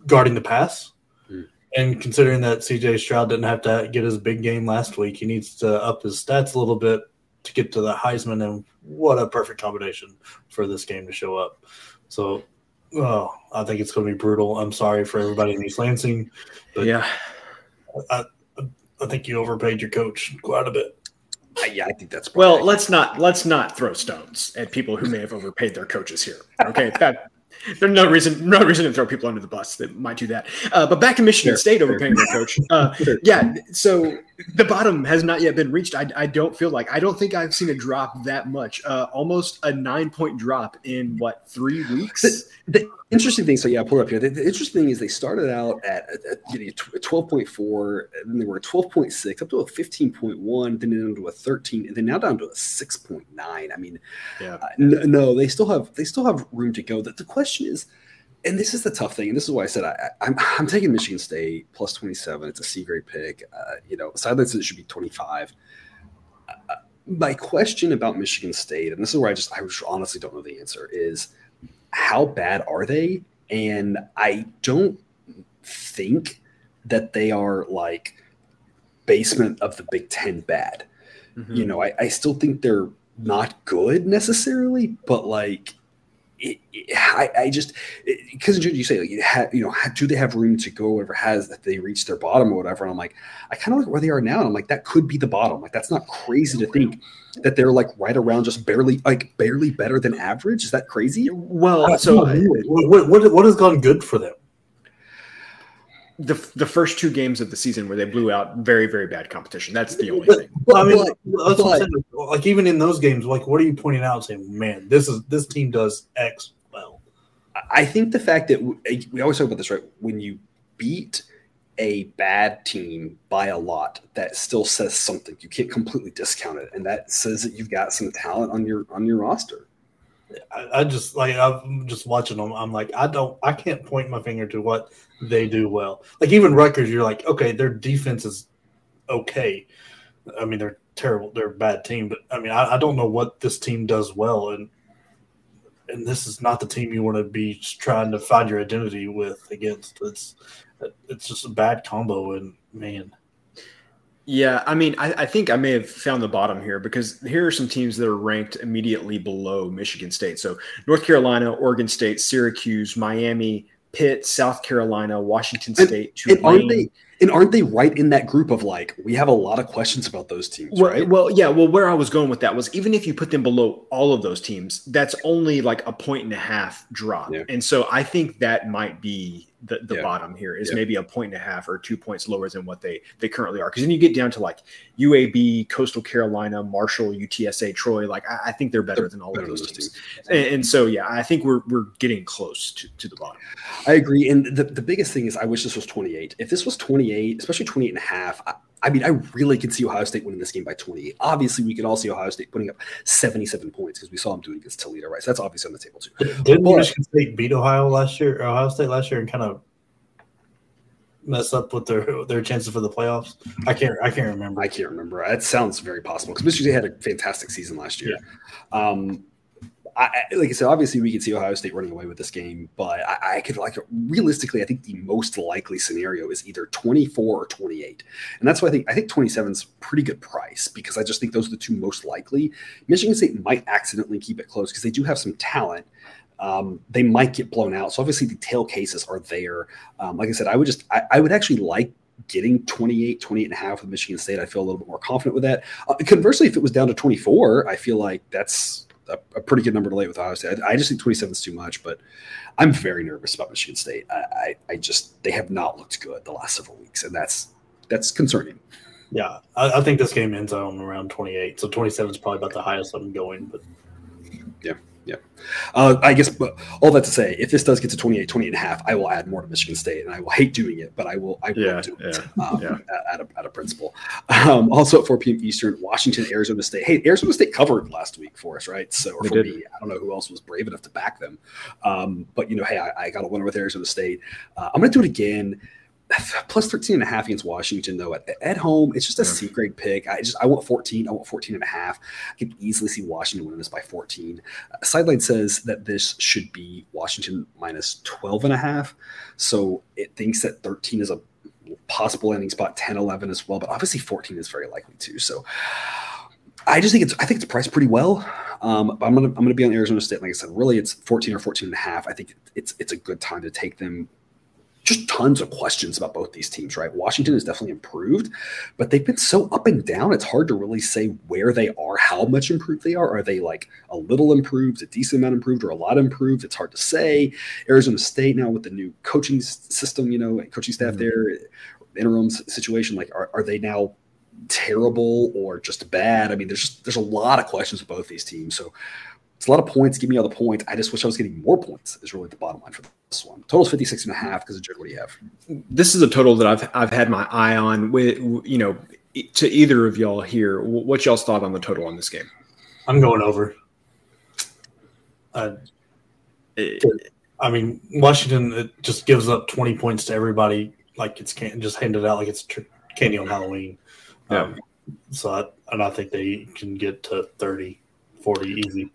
guarding the pass. Mm. And considering that CJ Stroud didn't have to get his big game last week, he needs to up his stats a little bit to get to the Heisman. And what a perfect combination for this game to show up. So, oh, I think it's going to be brutal. I'm sorry for everybody in East Lansing, but yeah, I, I think you overpaid your coach quite a bit. Yeah, I think that's well. Let's not let's not throw stones at people who may have overpaid their coaches here. Okay, that *laughs* there's no reason, no reason to throw people under the bus that might do that. Uh, but back in Michigan sure, State, overpaying sure. their coach. *laughs* Uh, sure. Yeah, so the bottom has not yet been reached. I, I, don't feel like I don't think I've seen a drop that much. Uh, almost a nine point drop in what three weeks. The, the interesting thing. So yeah, I pull it up here. The, the, interesting thing is they started out at, at, twelve point four, then they were at twelve point six, up to a fifteen point one, then down to a thirteen, and then now down to a six point nine. I mean, yeah, uh, no, no, they still have they still have room to go. That the question is and this is the tough thing, and this is why I said I, am I'm, I'm taking Michigan State plus 27. It's a C grade pick. Uh, you know, sidelines it should be 25. Uh, my question about Michigan State, and this is where I just I honestly don't know the answer, is how bad are they? And I don't think that they are like basement of the Big Ten bad. Mm-hmm. You know, I, I still think they're not good necessarily, but like it, it, I, I, just because you say like, you, you know do they have room to go whatever has that they reach their bottom or whatever? And I'm like I kind of look where they are now and I'm like that could be the bottom. Like that's not crazy to think that they're like right around just barely like barely better than average. Is that crazy? Well so what, what, what has gone good for them the the first two games of the season where they blew out very very bad competition. That's the only thing. I mean, like, like, like, even in those games, like what are you pointing out? Saying, man, this is this team does X well. I think the fact that we, eh, we always talk about this, right? When you beat a bad team by a lot, that still says something. You can't completely discount it, and that says that you've got some talent on your on your roster. I, I, just like I'm just watching them. I'm like, I don't, I can't point my finger to what they do well. Like even Rutgers, you're like, okay, their defense is okay. I mean, they're terrible, they're a bad team, but I mean, I, I don't know what this team does well, and and this is not the team you want to be trying to find your identity with against. It's it's just a bad combo, and man. Yeah, I mean, I, I, think I may have found the bottom here because here are some teams that are ranked immediately below Michigan State. So North Carolina, Oregon State, Syracuse, Miami, Pitt, South Carolina, Washington State, and, and aren't they and aren't they right in that group of like we have a lot of questions about those teams, well, right? Well, yeah. Well, where I was going with that was even if you put them below all of those teams, that's only like a point and a half drop, yeah. and so I think that might be the, the yeah. bottom here is yeah. maybe a point and a half or two points lower than what they they currently are. Because then you get down to like UAB, Coastal Carolina, Marshall, UTSA, Troy. Like I, I think they're better than all of those teams. And, and, so yeah, I think we're we're getting close to, to the bottom. I agree. And the, the biggest thing is I wish this was 28. If this was 28, especially 28 and a half, I, I mean, I really could see Ohio State winning this game by 28. Obviously, we could all see Ohio State putting up 77 points because we saw them doing against Toledo, right? So that's obviously on the table too. Didn't but, Michigan State beat Ohio last year, Ohio State last year, and kind of mess up with their their chances for the playoffs? I can't I can't remember. I can't remember. It sounds very possible because Michigan State had a fantastic season last year. Yeah. Um, I, like I said, obviously we could see Ohio State running away with this game, but I, I, could like realistically, I think the most likely scenario is either 24 or 28, and that's why I think I think 27 is pretty good price because I just think those are the two most likely. Michigan State might accidentally keep it close because they do have some talent. Um, they might get blown out. So obviously the tail cases are there. Um, like I said, I would just I, I would actually like getting 28, 28 and a half with Michigan State. I feel a little bit more confident with that. Uh, conversely, if it was down to 24, I feel like that's a, a, pretty good number to lay with Ohio State. I, I, just think 27 is too much, but I'm very nervous about Michigan State. I, I, I, just they have not looked good the last several weeks, and that's that's concerning. Yeah, I, I think this game ends on around 28, so 27 is probably about the highest I'm going. But yeah, yeah. Uh, I guess but all that to say, if this does get to 28, 28 and a half, I will add more to Michigan State and I will hate doing it, but I will, I will yeah, do it yeah, um, yeah. At, a, at a principle. Um, also at 4 p.m. Eastern, Washington, Arizona State. Hey, Arizona State covered last week for us, right? So, or for me, I don't know who else was brave enough to back them. Um, but, you know, hey, I, I got a winner with Arizona State. Uh, I'm going to do it again plus 13 and a half against Washington though at, at home it's just a C grade pick. I just I want 14 I want 14 and a half. I could easily see Washington winning this by 14 uh, sideline says that this should be Washington minus 12 and a half. So it thinks that 13 is a possible ending spot 10 11 as well but obviously 14 is very likely too. So I just think it's I think it's priced pretty well. Um, I'm gonna I'm gonna be on Arizona State. Like I said, really it's 14 or 14 and a half. I think it's it's a good time to take them just tons of questions about both these teams, right? Washington has definitely improved, but they've been so up and down. It's hard to really say where they are, how much improved they are. Are they like a little improved, a decent amount improved, or a lot improved? It's hard to say. Arizona State now with the new coaching system, you know, coaching staff mm-hmm. there, interim situation, like are, are they now terrible or just bad? I mean, there's just there's a lot of questions with both these teams. So it's a lot of points. Give me all the points. I just wish I was getting more points. Is really the bottom line for this one. Total's 56 and a half because of Jared. What do you have? This is a total that I've I've had my eye on. With you know, to either of y'all here, what y'all's thought on the total on this game? I'm going over. Uh, I mean, Washington it just gives up 20 points to everybody, like it's can just handed out like it's tr- candy on Halloween. Yeah. Um, so I, and I think they can get to 30, 40 easy.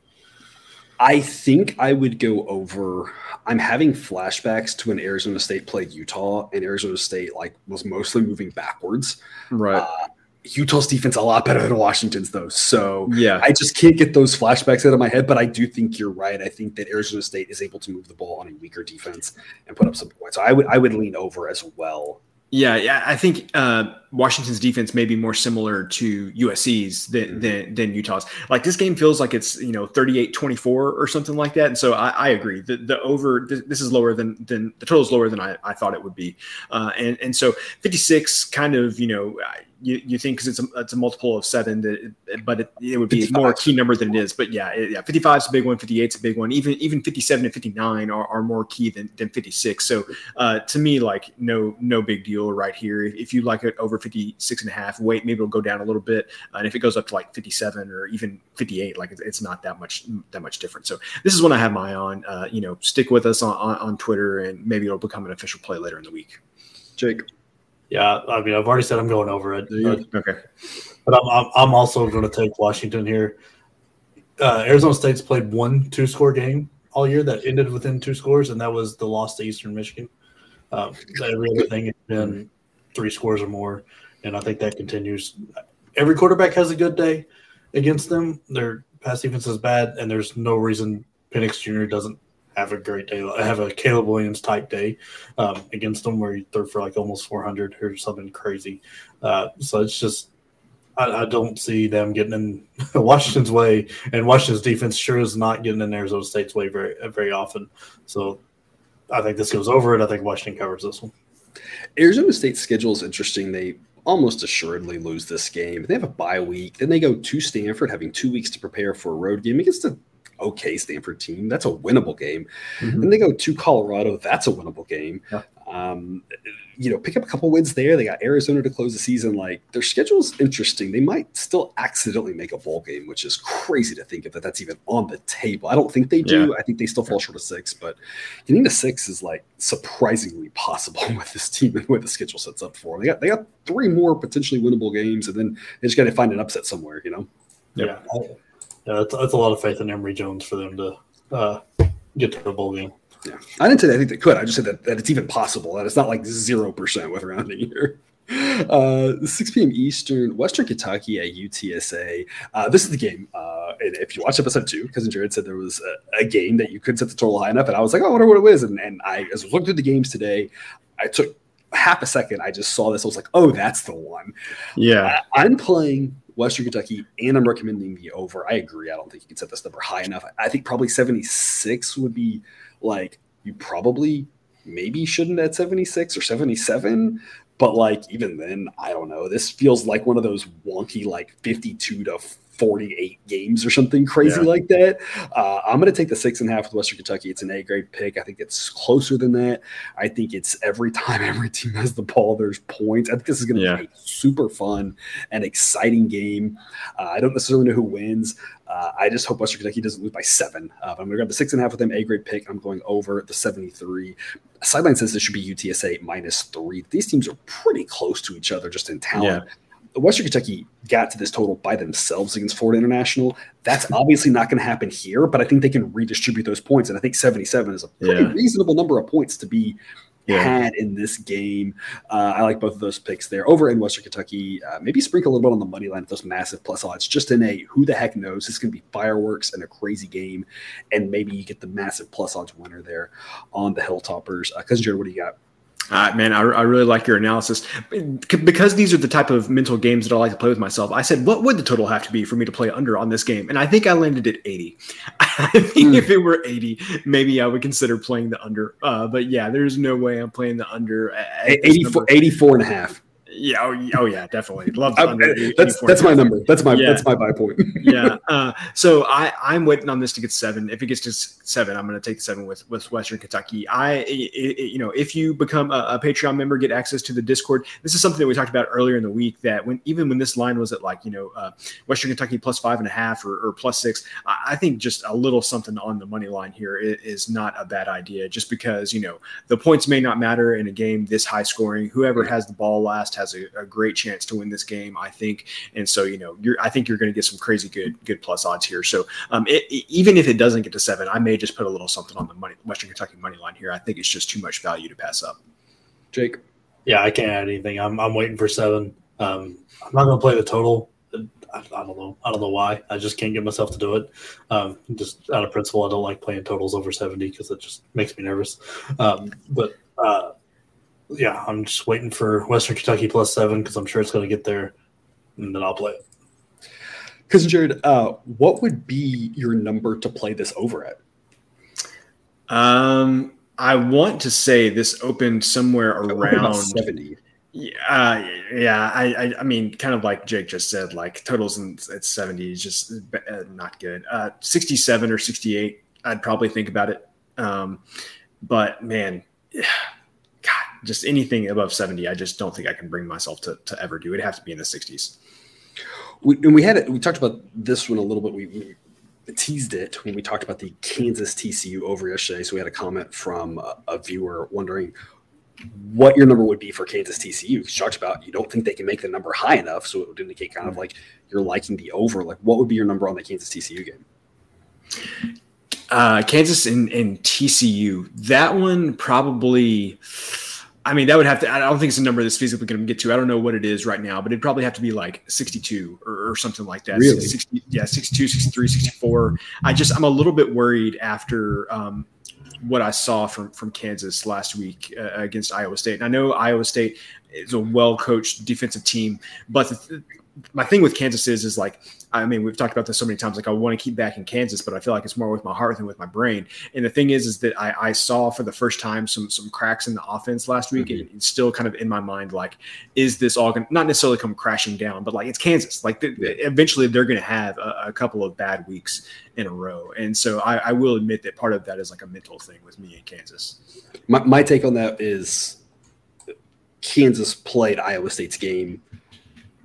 I think I would go over. I'm having flashbacks to when Arizona State played Utah, and Arizona State like was mostly moving backwards. Right. Uh, Utah's defense a lot better than Washington's though. So yeah, I just can't get those flashbacks out of my head. But I do think you're right. I think that Arizona State is able to move the ball on a weaker defense and put up some points. So I would I would lean over as well Yeah, yeah, I think uh, Washington's defense may be more similar to USC's than, mm-hmm. than, than Utah's. Like this game feels like it's you know 38-24 or something like that, and so I, I agree. The, the over this is lower than than the total is lower than I, I thought it would be, uh, and and so 56 kind of you know you, you think because it's a, it's a multiple of seven, that, but it, it would be 55. more key number than it is. But yeah, it, yeah, 55 is a big one, 58 is a big one. Even even 57 and 59 are, are more key than, than 56. So uh, to me, like no no big deal right here. If you like it over 56 and a half, wait, maybe it'll go down a little bit. Uh, and if it goes up to like 57 or even 58, like it's not that much that much different. So this is one I have my eye on. Uh, you know, stick with us on, on, on Twitter, and maybe it'll become an official play later in the week. Jake. Yeah, I mean, I've already said I'm going over it. But, okay, but I'm, I'm, I'm also going to take Washington here. Uh, Arizona State's played one two score game all year that ended within two scores, and that was the loss to Eastern Michigan. Um, every other thing has been three scores or more, and I think that continues. Every quarterback has a good day against them. Their pass defense is bad, and there's no reason Penix Jr. doesn't have a great day. I have a Caleb Williams type day um, against them where he threw for like almost 400 or something crazy. Uh, so it's just, I, I, don't see them getting in *laughs* Washington's way, and Washington's defense sure is not getting in Arizona State's way very very often. So I think this goes over it. I think Washington covers this one. Arizona State's schedule is interesting. They almost assuredly lose this game. They have a bye week. Then they go to Stanford, having two weeks to prepare for a road game against a okay Stanford team. That's a winnable game. Mm-hmm. And they go to Colorado. That's a winnable game. Yeah. Um, you know, pick up a couple wins there. They got Arizona to close the season. Like their schedule's interesting. They might still accidentally make a bowl game, which is crazy to think of that that's even on the table. I don't think they do. Yeah. I think they still fall short of six, but getting to six is like surprisingly possible *laughs* with this team and what the schedule sets up for. They got they got three more potentially winnable games, and then they just got to find an upset somewhere. You know. Yeah yeah, that's, that's a lot of faith in Emory Jones for them to uh, get to the bowl game. Yeah, I didn't say that I think they could. I just said that, that it's even possible. That it's not like zero percent with rounding *laughs* here. Uh, 6 p.m. Eastern, Western Kentucky at UTSA. Uh, this is the game. Uh, and if you watch episode two, cousin Jared said there was a, a, game that you could set the total high enough, and I was like, oh, I wonder what it was. And, and I, as I was looking through the games today, I took half a second. I just saw this. I was like, oh, that's the one. Yeah, I, I'm playing Western Kentucky, and I'm recommending the over. I agree. I don't think you can set this number high enough. I think probably 76 would be like you probably maybe shouldn't at 76 or 77. But like even then, I don't know. This feels like one of those wonky like 52 to 48 games or something crazy yeah. like that. Uh, I'm going to take the six and a half with Western Kentucky. It's an A grade pick. I think it's closer than that. I think it's every time *laughs* every team has the ball, there's points. I think this is going to yeah. be a super fun and exciting game. Uh, I don't necessarily know who wins. Uh, I just hope Western Kentucky doesn't lose by seven. Uh, I'm going to grab the six and a half with them, A grade pick. I'm going over the 73. Sideline says this should be UTSA minus three. These teams are pretty close to each other just in talent. Yeah. Western Kentucky got to this total by themselves against Florida International. That's obviously not going to happen here, but I think they can redistribute those points. And I think 77 is a pretty yeah. reasonable number of points to be yeah. had in this game. Uh, I like both of those picks there. Over in Western Kentucky, uh, maybe sprinkle a little bit on the money line with those massive plus odds, just in a who the heck knows. This can be fireworks and a crazy game. And maybe you get the massive plus odds winner there on the Hilltoppers. Uh, Cousin Jared, what do you got? Uh, man, I, I, really like your analysis because these are the type of mental games that I like to play with myself. I said, what would the total have to be for me to play under on this game? And I think I landed at 80. *laughs* I think mm. if it were 80, maybe I would consider playing the under. Uh, but yeah, there's no way I'm playing the under. 84, 84 and a half. Yeah. Oh, oh yeah. Definitely. Love that's that's my number. That's my yeah. that's my buy point. *laughs* yeah. Uh, so I I'm waiting on this to get seven. If it gets to seven, I'm going to take the seven with with Western Kentucky. I it, it, you know if you become a, a, Patreon member, get access to the Discord. This is something that we talked about earlier in the week. That when even when this line was at like you know uh, Western Kentucky plus five and a half or, or plus six, I, I, think just a little something on the money line here is, is not a bad idea. Just because you know the points may not matter in a game this high scoring. Whoever has the ball last has has a, a, great chance to win this game, I think. And so, you know, I think you're going to get some crazy good good plus odds here. So, um, it, it, even if it doesn't get to seven, I may just put a little something on the money Western Kentucky money line here. I think it's just too much value to pass up. Jake, yeah, I can't add anything. I'm I'm waiting for seven. Um, I'm not going to play the total. I, I, don't know. I don't know why. I just can't get myself to do it. Um, just out of principle, I don't like playing totals over 70 because it just makes me nervous. Um, but uh, yeah, I'm just waiting for Western Kentucky plus seven because I'm sure it's going to get there, and then I'll play it. Because Jared, uh, what would be your number to play this over at? Um, I want to say this opened somewhere around seventy. Yeah, uh, yeah. I, I, I, mean, kind of like Jake just said, like totals in, at seventy is just uh, not good. Uh, Sixty-seven or sixty-eight, I'd probably think about it. Um, but man, God, just anything above seventy, I just don't think I can bring myself to, to ever do. It'd have to be in the sixties. We, and we had it. We talked about this one a little bit. We, we teased it when we talked about the Kansas TCU over yesterday. So we had a comment from a, a viewer wondering what your number would be for Kansas TCU. You talked about you don't think they can make the number high enough, so it would indicate kind of like you're liking the over. Like, what would be your number on the Kansas TCU game? Uh, Kansas and, and TCU. That one probably. I mean, that would have to. I don't think it's a number that's feasibly going to get to. I don't know what it is right now, but it'd probably have to be like 62 or, or something like that. Really? 60, yeah, 62, 63, 64. I just, I'm a little bit worried after um, what I saw from from Kansas last week uh, against Iowa State. And I know Iowa State is a well coached defensive team, but the, my thing with Kansas is is like I mean we've talked about this so many times. Like I want to keep back in Kansas, but I feel like it's more with my heart than with my brain. And the thing is is that I, I saw for the first time some some cracks in the offense last week, mm-hmm. and it's still kind of in my mind like is this all going to not necessarily come crashing down, but like it's Kansas. Like the, eventually they're going to have a, a, couple of bad weeks in a row, and so I, I will admit that part of that is like a mental thing with me in Kansas. My, my take on that is Kansas played Iowa State's game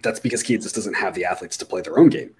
that's because Kansas doesn't have the athletes to play their own game.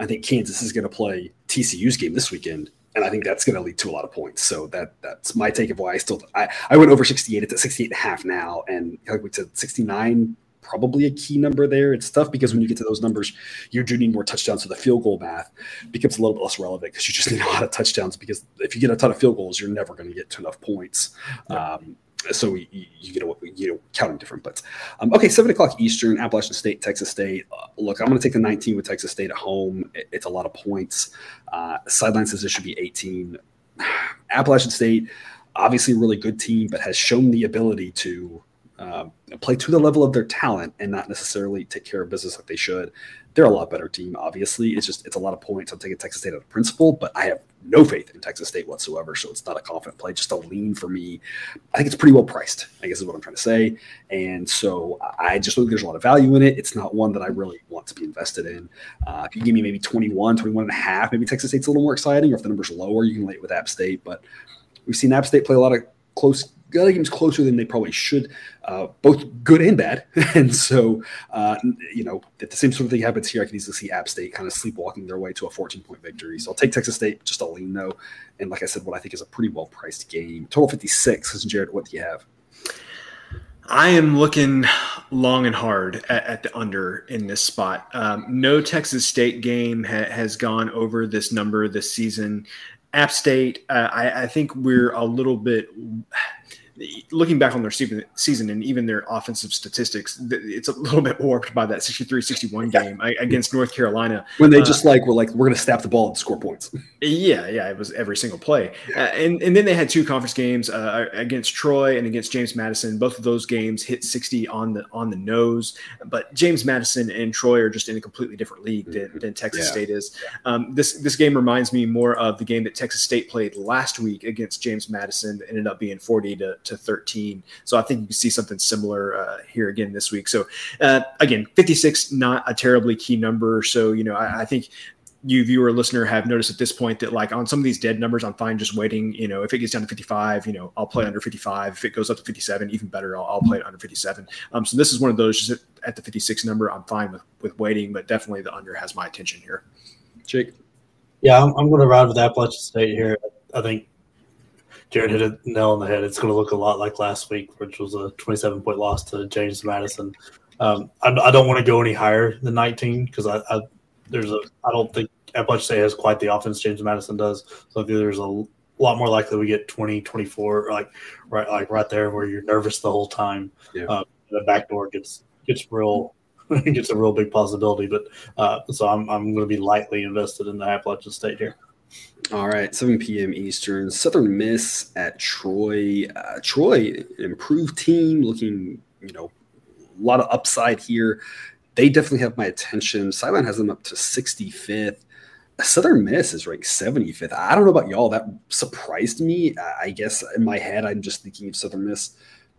I think Kansas is going to play TCU's game this weekend, and I think that's going to lead to a lot of points. So that that's my take of why I still I, I went over 68. It's at 68 and a half now, and like we said, 69 probably a key number there. It's tough because when you get to those numbers, you do need more touchdowns. So the field goal math becomes a little bit less relevant because you just need a lot of touchdowns. Because if you get a ton of field goals, you're never going to get to enough points. Yeah. Um, so you, you get a, you know counting different but um, okay seven o'clock eastern appalachian state texas state. Uh, look i'm going to take the 19 with texas state at home. It, it's a lot of points. Uh, sideline says it should be 18 *sighs* appalachian state obviously a really good team but has shown the ability to uh, play to the level of their talent and not necessarily take care of business like they should they're a lot better team. Obviously, it's just it's a lot of points. I'm taking Texas State out of principle, but I have no faith in Texas State whatsoever. So it's not a confident play, just a lean for me. I think it's pretty well priced. I guess is what I'm trying to say. And so I just think there's a lot of value in it. It's not one that I really want to be invested in. Uh, if you give me maybe 21, 21 and a half, maybe Texas State's a little more exciting. Or if the number's lower, you can lay it with App State. But we've seen App State play a lot of close got games closer than they probably should, uh, both good and bad. *laughs* and so, uh, you know, if the same sort of thing happens here, I can easily see App State kind of sleepwalking their way to a 14 point victory. So I'll take Texas State, just a lean though. And like I said, what I think is a pretty well priced game. Total 56. Jared, what do you have? I am looking long and hard at, at the under in this spot. Um, no Texas State game ha- has gone over this number this season. App State, uh, I, I, think we're a little bit looking back on their season and even their offensive statistics, it's a little bit warped by that 63-61 game against North Carolina. When they uh, just like were like, we're going to snap the ball and score points. *laughs* Yeah, yeah, it was every single play. Uh, and and then they had two conference games uh, against Troy and against James Madison. Both of those games hit 60 on the on the nose. But James Madison and Troy are just in a completely different league than, mm-hmm. than Texas yeah. State is. Um, this this game reminds me more of the game that Texas State played last week against James Madison. That ended up being 40 to to 13. So I think you can see something similar uh, here again this week. So uh, again, 56, not a terribly key number. So, you know, I, I think you viewer listener have noticed at this point that like on some of these dead numbers i'm fine just waiting you know if it gets down to 55 you know i'll play under 55 if it goes up to 57 even better i'll, I'll play it under 57 um, so this is one of those just at the 56 number i'm fine with with waiting but definitely the under has my attention here jake yeah i'm, I'm going to ride with appalachian state here i think Jared hit a nail on the head. It's going to look a lot like last week, which was a 27 point loss to James Madison. Um, I, I, don't want to go any higher than 19 because I, I, there's a I don't think Appalachian State has quite the offense James Madison does. So I think there's a lot more likely we get 20, 24, like right like right there where you're nervous the whole time. Yeah. Uh, the back door gets gets real *laughs* gets a real big possibility. But uh, so I'm I'm going to be lightly invested in the Appalachian State here. All right, 7 p.m. Eastern. Southern Miss at Troy. Uh, Troy, improved team, looking, you know, a lot of upside here. They definitely have my attention. Sideline has them up to 65th. Southern Miss is ranked 75th. I don't know about y'all. That surprised me. I guess in my head, I'm just thinking of Southern Miss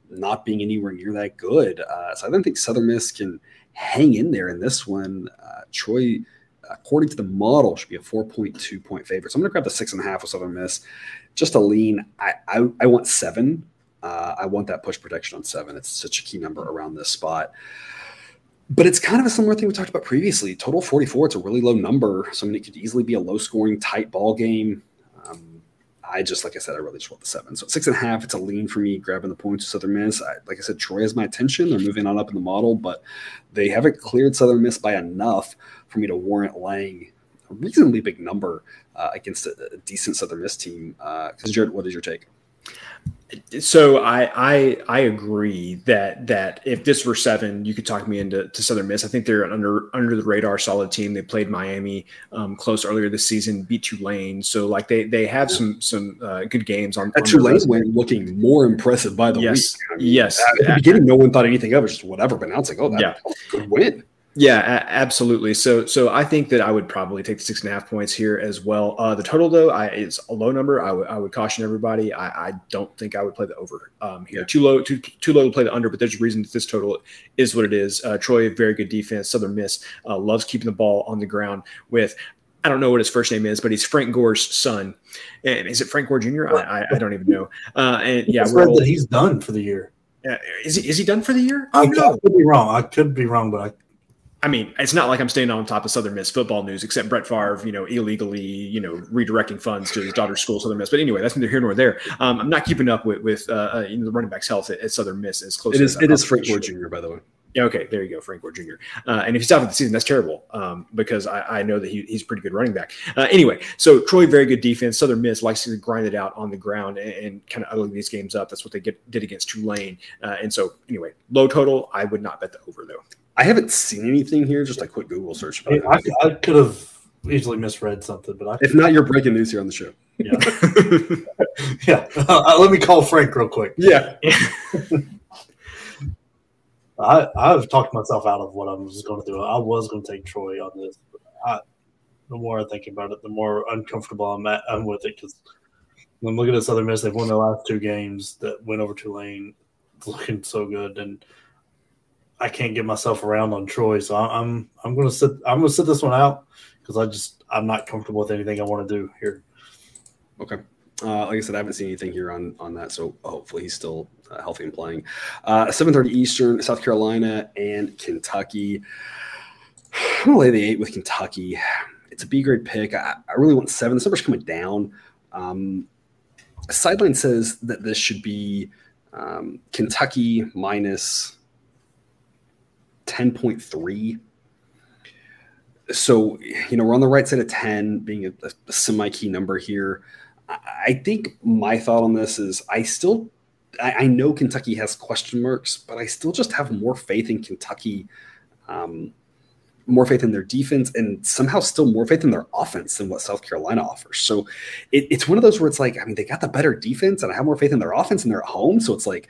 not being anywhere near that good. Uh, so I don't think Southern Miss can hang in there in this one. Uh, Troy according to the model, should be a 4.2 point favorite. So I'm going to grab the six and a half with Southern Miss. Just a lean. I, I, I want seven. Uh, I want that push protection on seven. It's such a key number around this spot. But it's kind of a similar thing we talked about previously. Total 44, it's a really low number. So I mean, it could easily be a low scoring, tight ball game. I just, like I said, I really just want the seven. So six and a half, it's a lean for me, grabbing the points of Southern Miss. I, like I said, Troy has my attention. They're moving on up in the model, but they haven't cleared Southern Miss by enough for me to warrant laying a reasonably big number uh, against a, a, decent Southern Miss team. Because uh, Jared, what is your take? So I, I I agree that that if this were seven, you could talk me into to Southern Miss. I think they're an under under the radar solid team. They played Miami um, close earlier this season, beat Tulane. So like they they have some some uh, good games on. That Tulane win looking more impressive by the yes. week. I mean, yes, at the beginning, no one thought anything of it. Just whatever, but now it's like, oh, that yeah. good win. Yeah, absolutely. So, so I think that I would probably take the six and a half points here as well. Uh, the total though, I is a low number. I would caution everybody. I, I don't think I would play the over um, here. Yeah. Too low, too too low to play the under. But there's a reason that this total is what it is. Uh, Troy, very good defense. Southern Miss uh, loves keeping the ball on the ground with. I don't know what his first name is, but he's Frank Gore's son. And is it Frank Gore Jr.? I, I, I don't even know. Uh, and yeah, we're all, that he's done for the year. Uh, is he is he done for the year? I, I could be wrong. I could be wrong, but I mean, it's not like I'm staying on top of Southern Miss football news, except Brett Favre, you know, illegally, you know, redirecting funds to his daughter's school, Southern Miss. But anyway, that's neither here nor there. Um, I'm not keeping up with with uh, uh you know, the running back's health at, at Southern Miss as close. It is. It is Frank Gore Jr. By the way. Yeah. Okay. There you go, Frank Gore Jr. Uh, and if he's out for the season, that's terrible um, because I, I, know that he, he's a pretty good running back. Uh, anyway, so Troy, very good defense. Southern Miss likes to grind it out on the ground and, and kind of ugly these games up. That's what they get, did against Tulane. Uh, and so, anyway, low total. I would not bet the over though. I haven't seen anything here. Just a quick Google search. I, I, I, could have easily misread something, but I if not, you're breaking news here on the show. Yeah, *laughs* yeah. Uh, let me call Frank real quick. Yeah. *laughs* I I've talked myself out of what I was going to do. I was going to take Troy on this. I, the more I think about it, the more uncomfortable I'm at. I'm with it because I'm looking at Southern Miss. They've won their last two games that went over Tulane. It's looking so good, and I can't get myself around on Troy, so I'm I'm to sit I'm to sit this one out because I just I'm not comfortable with anything I want to do here. Okay. Uh, like I said, I haven't seen anything here on on that, so hopefully he's still uh, healthy and playing. Uh, 7:30 Eastern, South Carolina and Kentucky. I'm gonna lay the eight with Kentucky. It's a B grade pick. I, I really want seven. This number's coming down. Um, sideline says that this should be um, Kentucky minus 10.3. So, you know, we're on the right side of 10, being a, a semi key number here. I think my thought on this is I still, I, I, know Kentucky has question marks, but I still just have more faith in Kentucky, um, more faith in their defense, and somehow still more faith in their offense than what South Carolina offers. So it, it's one of those where it's like, I mean, they got the better defense, and I have more faith in their offense, and they're at home. So it's like,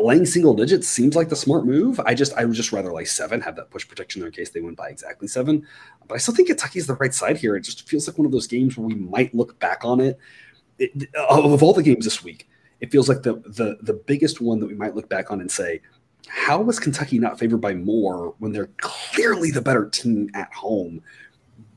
laying single digits seems like the smart move. I just I would just rather lay seven, have that push protection there in case they win by exactly seven. But I still think Kentucky's the right side here. It just feels like one of those games where we might look back on it. it of all the games this week, it feels like the the the biggest one that we might look back on and say, how was Kentucky not favored by more when they're clearly the better team at home?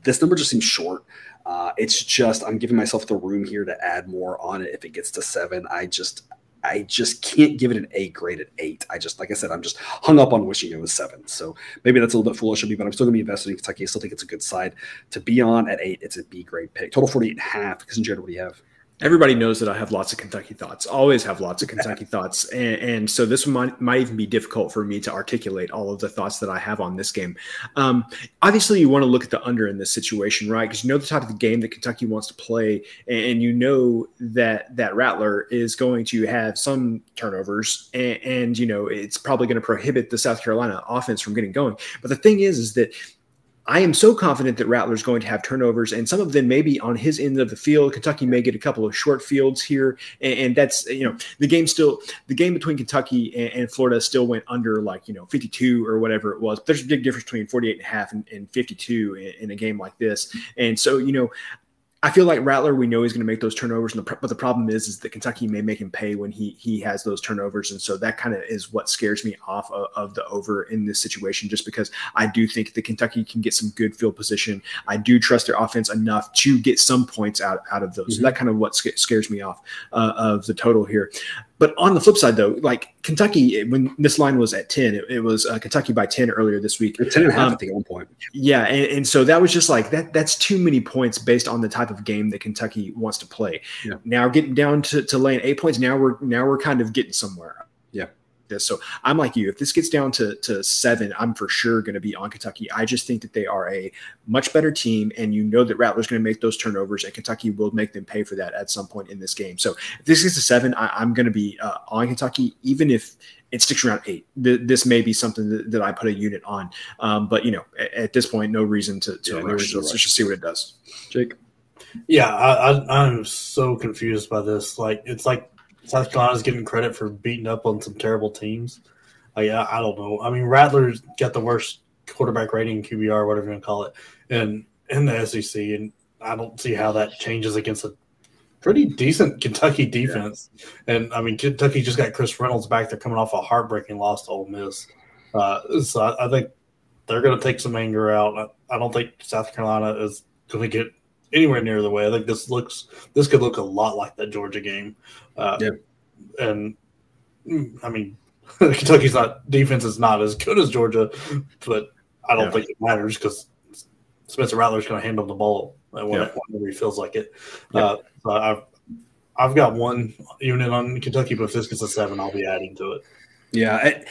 This number just seems short. Uh, it's just I'm giving myself the room here to add more on it if it gets to seven. I just I just can't give it an A grade at eight. I just, like I said, I'm just hung up on wishing it was seven. So maybe that's a little bit foolish of me, but I'm still going to be invested in Kentucky. I still think it's a good side to be on at eight. It's a B grade pick. Total 48 and a half. Because in Jared, what do you have? Everybody knows that I have lots of Kentucky thoughts. Always have lots of *laughs* Kentucky thoughts, and, and, so this might might even be difficult for me to articulate all of the thoughts that I have on this game. Um, obviously, you want to look at the under in this situation, right? Because you know the type of the game that Kentucky wants to play, and you know that that Rattler is going to have some turnovers, and, and you know it's probably going to prohibit the South Carolina offense from getting going. But the thing is, is that I am so confident that Rattler's going to have turnovers, and some of them maybe on his end of the field. Kentucky may get a couple of short fields here, and, and that's you know the game still the game between Kentucky and, and, Florida still went under like you know 52 or whatever it was. There's a big difference between 48 and a half and, and 52 in, in a game like this, and so you know I feel like Rattler, we know he's going to make those turnovers, the, but the problem is, is that Kentucky may make him pay when he he has those turnovers, and so that kind of is what scares me off of, of, the over in this situation. Just because I do think that Kentucky can get some good field position, I do trust their offense enough to get some points out out of those. Mm-hmm. So that kind of what scares me off uh, of the total here. But on the flip side, though, like Kentucky, when this line was at 10, it, it was uh, Kentucky by 10 earlier this week. 10 and a half, um, I think, at one point. Yeah. And, and, so that was just like that. That's too many points based on the type of game that Kentucky wants to play. Yeah. Now getting down to, to laying eight points, now we're now we're kind of getting somewhere this. So I'm like you. If this gets down to, to seven, I'm for sure going to be on Kentucky. I just think that they are a much better team, and you know that Rattler's going to make those turnovers, and Kentucky will make them pay for that at some point in this game. So if this gets to seven, I, am going to be uh, on Kentucky, even if it sticks around eight. this may be something that, that, I put a unit on, um, but you know, at, at, this point, no reason to, to yeah, rush. No let's just see what it does. Jake. Yeah, I, I, I'm so confused by this. Like, it's like South Carolina's getting credit for beating up on some terrible teams. Like, I, I don't know. I mean, Rattler's got the worst quarterback rating, QBR, whatever you want to call it, in in the SEC, and I don't see how that changes against a pretty decent Kentucky defense. Yeah. And I mean, Kentucky just got Chris Reynolds back. They're coming off a heartbreaking loss to Ole Miss, uh, so I, I, think they're going to take some anger out. I, I don't think South Carolina is going to get anywhere near the way. I think this looks this could look a lot like that Georgia game. Uh, yeah. And mm, I mean, *laughs* Kentucky's not defense is not as good as Georgia, but I don't yeah. think it matters because Spencer Rattler's going to handle the ball whenever, yeah. he feels like it. Yeah. Uh, so I've I've got one unit on Kentucky, but if this gets a seven, I'll be adding to it. Yeah, I,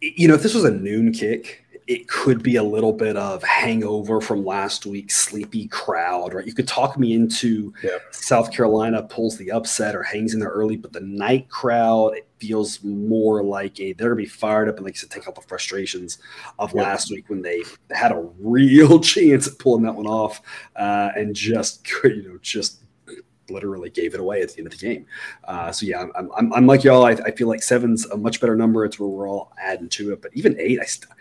you know, if this was a noon kick, it could be a little bit of hangover from last week's sleepy crowd, right? You could talk me into yeah. South Carolina pulls the upset or hangs in there early, but the night crowd, it feels more like a they're gonna be fired up and like said, take out the frustrations of yeah. last week when they had a real *laughs* chance at pulling that one off uh, and just you know just literally gave it away at the end of the game. Uh, so yeah, I'm, I'm, I'm like y'all. I, I, feel like seven's a much better number. It's where we're all adding to it. But even eight, I, st-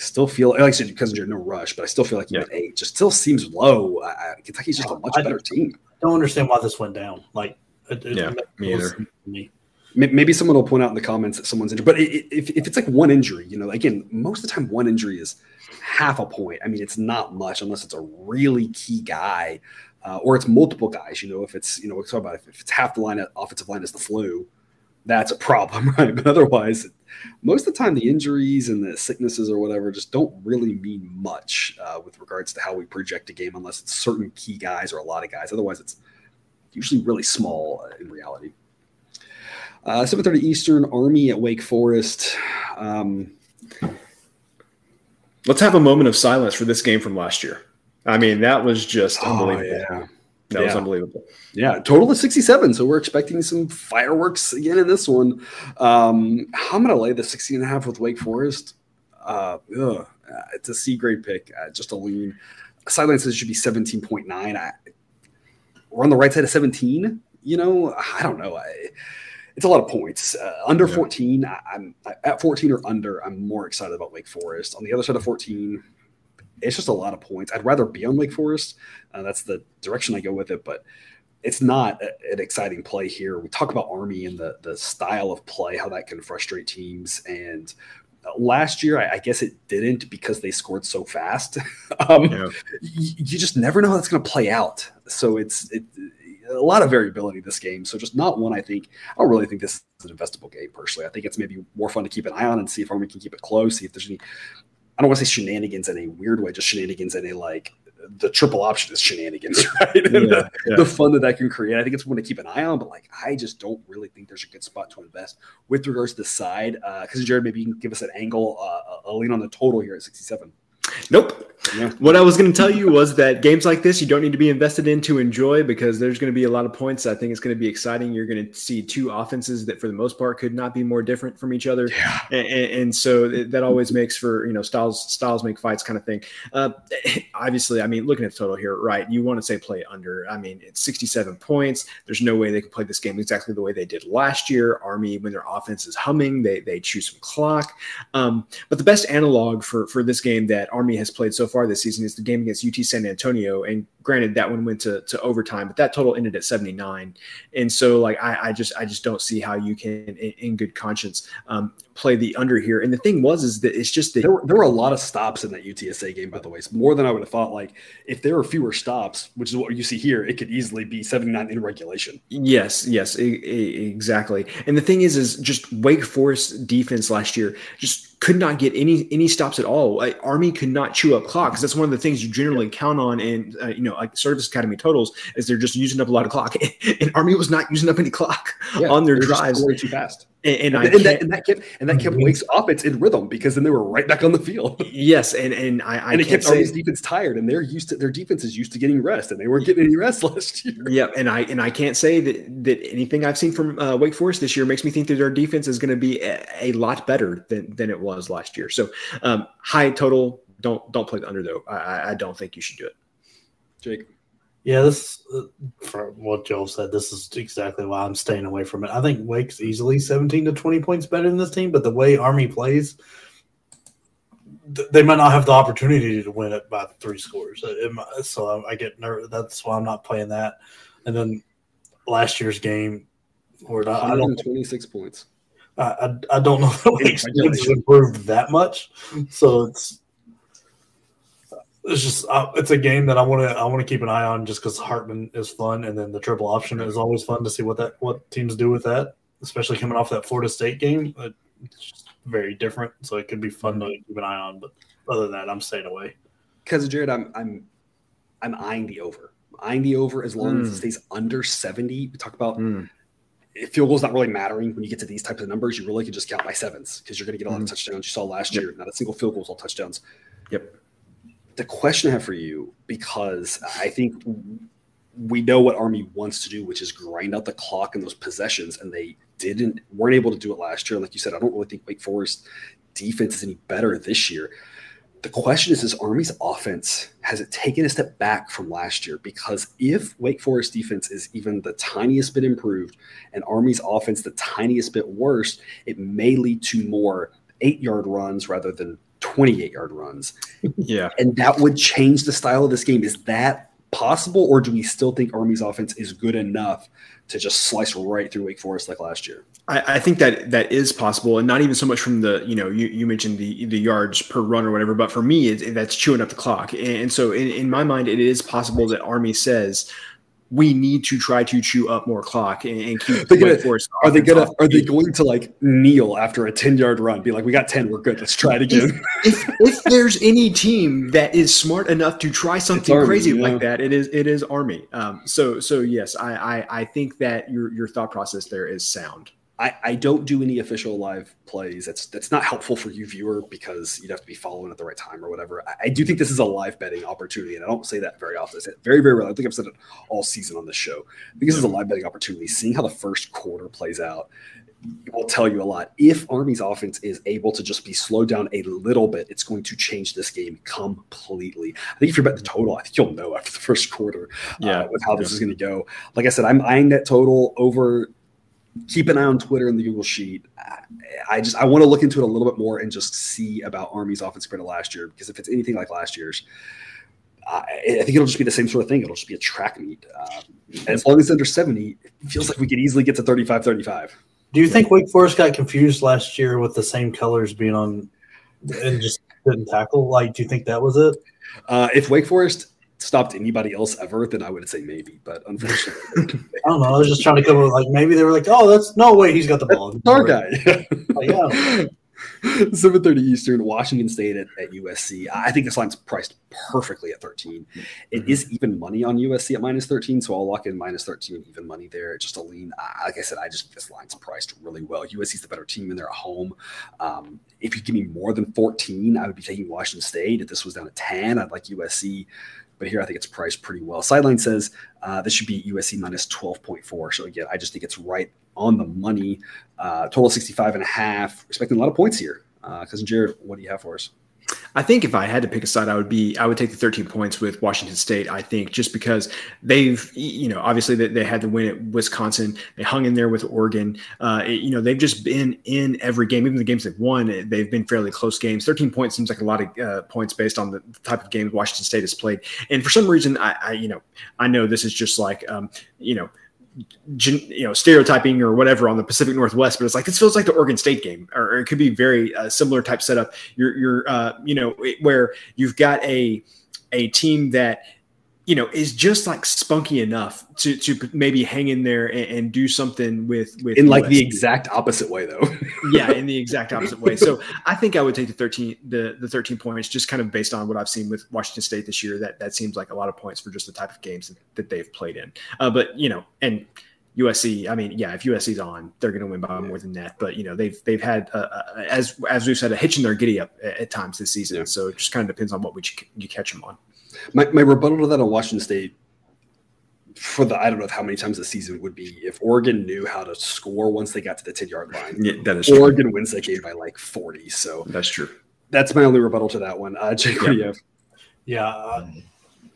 still feel like I said because there's no rush, but I still feel like yeah. eight just still seems low. Uh, Kentucky's just a much I better team. I don't understand why this went down. Like, it, it yeah, me either. Me. Maybe someone will point out in the comments that someone's injured, but if, if it's like one injury, you know, again, most of the time one injury is half a point. I mean, it's not much unless it's a really key guy, uh, or it's multiple guys. You know, if it's you know, we talk about if, if it's half the line, of offensive line is the flu, that's a problem, *laughs* right? But otherwise, most of the time, the injuries and the sicknesses or whatever just don't really mean much uh, with regards to how we project a game, unless it's certain key guys or a lot of guys. Otherwise, it's usually really small uh, in reality. Uh, 7:30 Eastern, Army at Wake Forest. Um, Let's have a moment of silence for this game from last year. I mean, that was just oh, unbelievable. Yeah. That yeah. was unbelievable. Yeah, total of 67. So we're expecting some fireworks again in this one. Um, I'm I going to lay the 16 and a half with Wake Forest. Uh, ugh, it's a C grade pick, uh, just a lean. Sideline says it should be 17.9. I, we're on the right side of 17. You know, I don't know. I, it's a lot of points. Uh, under yeah. 14, I, am at 14 or under. I'm more excited about Wake Forest. On the other side of 14, it's just a lot of points. I'd rather be on Wake Forest. Uh, that's the direction I go with it, but it's not a, an exciting play here. We talk about Army and the the style of play, how that can frustrate teams. And uh, last year, I, I guess it didn't because they scored so fast. *laughs* um, yeah. you, you just never know how that's going to play out. So it's it, a lot of variability this game. So just not one I think I don't really think this is an investable game personally. I think it's maybe more fun to keep an eye on and see if Army can keep it close, see if there's any I don't want to say shenanigans in a weird way, just shenanigans in a like the triple option is shenanigans, *laughs* right? Yeah, the, yeah. the, fun that that can create. I think it's one to keep an eye on, but like I just don't really think there's a good spot to invest with regards to the side. Because uh, Jared, maybe you can give us an angle, uh, a lean on the total here at 67. Nope. Yeah. What I was going to tell you was that games like this you don't need to be invested in to enjoy because there's going to be a lot of points. I think it's going to be exciting. You're going to see two offenses that, for the most part, could not be more different from each other, yeah. and, and, so that always makes for you know styles styles make fights kind of thing. Uh, *laughs* obviously, I mean, looking at the total here, right? You want to say play under. I mean, it's 67 points. There's no way they could play this game exactly the way they did last year. Army, when their offense is humming, they they choose some clock. Um, but the best analog for for this game that Army has played so far this season is the game against UT San Antonio. And granted, that one went to, to overtime, but that total ended at 79. And so, like, I, I just I just don't see how you can, in, in good conscience, um, play the under here. And the thing was, is that it's just that there were, there were a lot of stops in that UTSA game, by the way. It's more than I would have thought. Like, if there were fewer stops, which is what you see here, it could easily be 79 in regulation. Yes, yes, e- e- exactly. And the thing is, is just Wake Forest defense last year just could not get any any stops at all. Like, Army could not chew up clock because that's one of the things you generally count on in uh, you know like service academy totals is they're just using up a lot of clock, *laughs* and Army was not using up any clock yeah, on their drives. Way too fast. And, and, and, that, and, that, kept and that kept mm-hmm. Wake's offense in rhythm because then they were right back on the field. *laughs* Yes, and and I, I and it kept say, Army's defense tired, and they're used to their defense is used to getting rest, and they weren't getting any rest *laughs* last year. Yeah, and I and I can't say that that anything I've seen from uh, Wake Forest this year makes me think that their defense is going to be a, a, lot better than than it was last year. So um, high total, don't don't play the under though. I, I don't think you should do it. Jake. Yeah, this uh, for what Joel said. This is exactly why I'm staying away from it. I think Wake's easily 17 to 20 points better than this team, but the way Army plays, they might not have the opportunity to win it by three scores. so I get nervous. That's why I'm not playing that. And then last year's game, or I don't 26 points. I, I, I don't know *laughs* if Wake's improved that much. So it's it's just uh, it's a game that I want to I want to keep an eye on just because Hartman is fun, and then the triple option is always fun to see what that what teams do with that, especially coming off that Florida State game. It's just very different, so it could be fun to keep an eye on. But other than that, I'm staying away. Because Jared, I'm I'm I'm eyeing the over, I'm eyeing the over as long mm. as it hmm. stays under seventy. We talk about. Mm. Field goals not really mattering when you get to these types of numbers. You really can just count by sevens because you're going to get a lot of hmm. touchdowns. You saw last yep. year, not a single field goal is all touchdowns. Yep the question I have for you, because I think we know what Army wants to do, which is grind out the clock in those possessions, and they didn't weren't able to do it last year. Like you said, I don't really think Wake Forest defense is any better this year. The question is, is Army's offense has it taken a step back from last year? Because if Wake Forest defense is even the tiniest bit improved and Army's offense the tiniest bit worse, it may lead to more eight yard runs rather than 28 yard runs. *laughs* Yeah. And that would change the style of this game. Is that possible, or do we still think Army's offense is good enough to just slice right through Wake Forest like last year? I, I think that that is possible, and not even so much from the you know you, you mentioned the the yards per run or whatever, but for me, it, that's chewing up the clock. And, so in, in my mind, it is possible that Army says we need to try to chew up more clock and, and keep the gonna, force. Are they gonna? Are they going to like kneel after a ten yard run? Be like, we got ten, we're good. Let's try it again. If, if, if there's any team that is smart enough to try something Army, crazy yeah. like that, it is it is Army. Um, so so yes, I, I I think that your your thought process there is sound. I, I don't do any official live plays. That's that's not helpful for you viewer because you'd have to be following at the right time or whatever. I, I do think this is a live betting opportunity, and I don't say that very often. I say it very very rarely. I think I've said it all season on this show. I think this is a live betting opportunity. Seeing how the first quarter plays out will tell you a lot. If Army's offense is able to just be slowed down a little bit, it's going to change this game completely. I think if you're betting the total, I think you'll know after the first quarter uh, yeah, uh, with how this is going to go. Like I said, I'm eyeing that total over keep an eye on Twitter and the Google Sheet. I just I want to look into it a little bit more and just see about Army's offense compared to last year because if it's anything like last year's, I, I think it'll just be the same sort of thing. It'll just be a track meet. Um, as long as it's under 70, it feels like we could easily get to 35 35. Do you think Wake Forest got confused last year with the same colors being on and just didn't tackle? Like, do you think that was it? Uh, if Wake Forest stopped anybody else ever, then I would say maybe. But unfortunately, *laughs* I don't know. I was just trying to come up with like maybe they were like, oh, that's no way he's got the ball. Our guy. yeah. *laughs* 7:30 Eastern, Washington State at, at, USC. I think this line's priced perfectly at 13. It mm-hmm. is even money on USC at minus 13, so I'll lock in minus 13 even money there. Just a lean. Like I said, I just this line's priced really well. USC's the better team, and they're at home. Um, if you give me more than 14, I would be taking Washington State. If this was down to 10, I'd like USC but here I think it's priced pretty well. Sideline says uh, this should be USC minus 12.4. So again, I just think it's right on the money. Uh, total 65 and a half. Expecting a lot of points here. Uh, Cousin Jared, what do you have for us? I think if I had to pick a side, I would be I would take the 13 points with Washington State. I think just because they've you know obviously they, they had to win at Wisconsin, they hung in there with Oregon. Uh, it, you know they've just been in every game, even the games they've won, they've been fairly close games. 13 points seems like a lot of uh, points based on the type of games Washington State has played. And for some reason, I, I you know I know this is just like um, you know you know stereotyping or whatever on the Pacific Northwest, but it's like this feels like the Oregon State game, or, it could be very uh, similar type setup. You're you're uh, you know where you've got a a team that you know is just like spunky enough to to maybe hang in there and, and do something with with in like the exact opposite way though *laughs* yeah in the *laughs* exact opposite way so i think i would take the 13 the the 13 points just kind of based on what i've seen with washington state this year that that seems like a lot of points for just the type of games that, that they've played in uh, but you know and USC, I mean, yeah, if USC's on, they're going to win by yeah. more than that. But you know, they've they've had uh, uh, as as we've said a hitch in their giddy up at, at times this season. Yeah. So it just kind of depends on what you, you catch them on. My, my rebuttal to that on Washington State for the I don't know how many times the season would be if Oregon knew how to score once they got to the 10 yard line. Yeah, that is Oregon true. wins that game by like 40. So that's true. That's my only rebuttal to that one. Uh, Jake, yeah. what do you have? Yeah,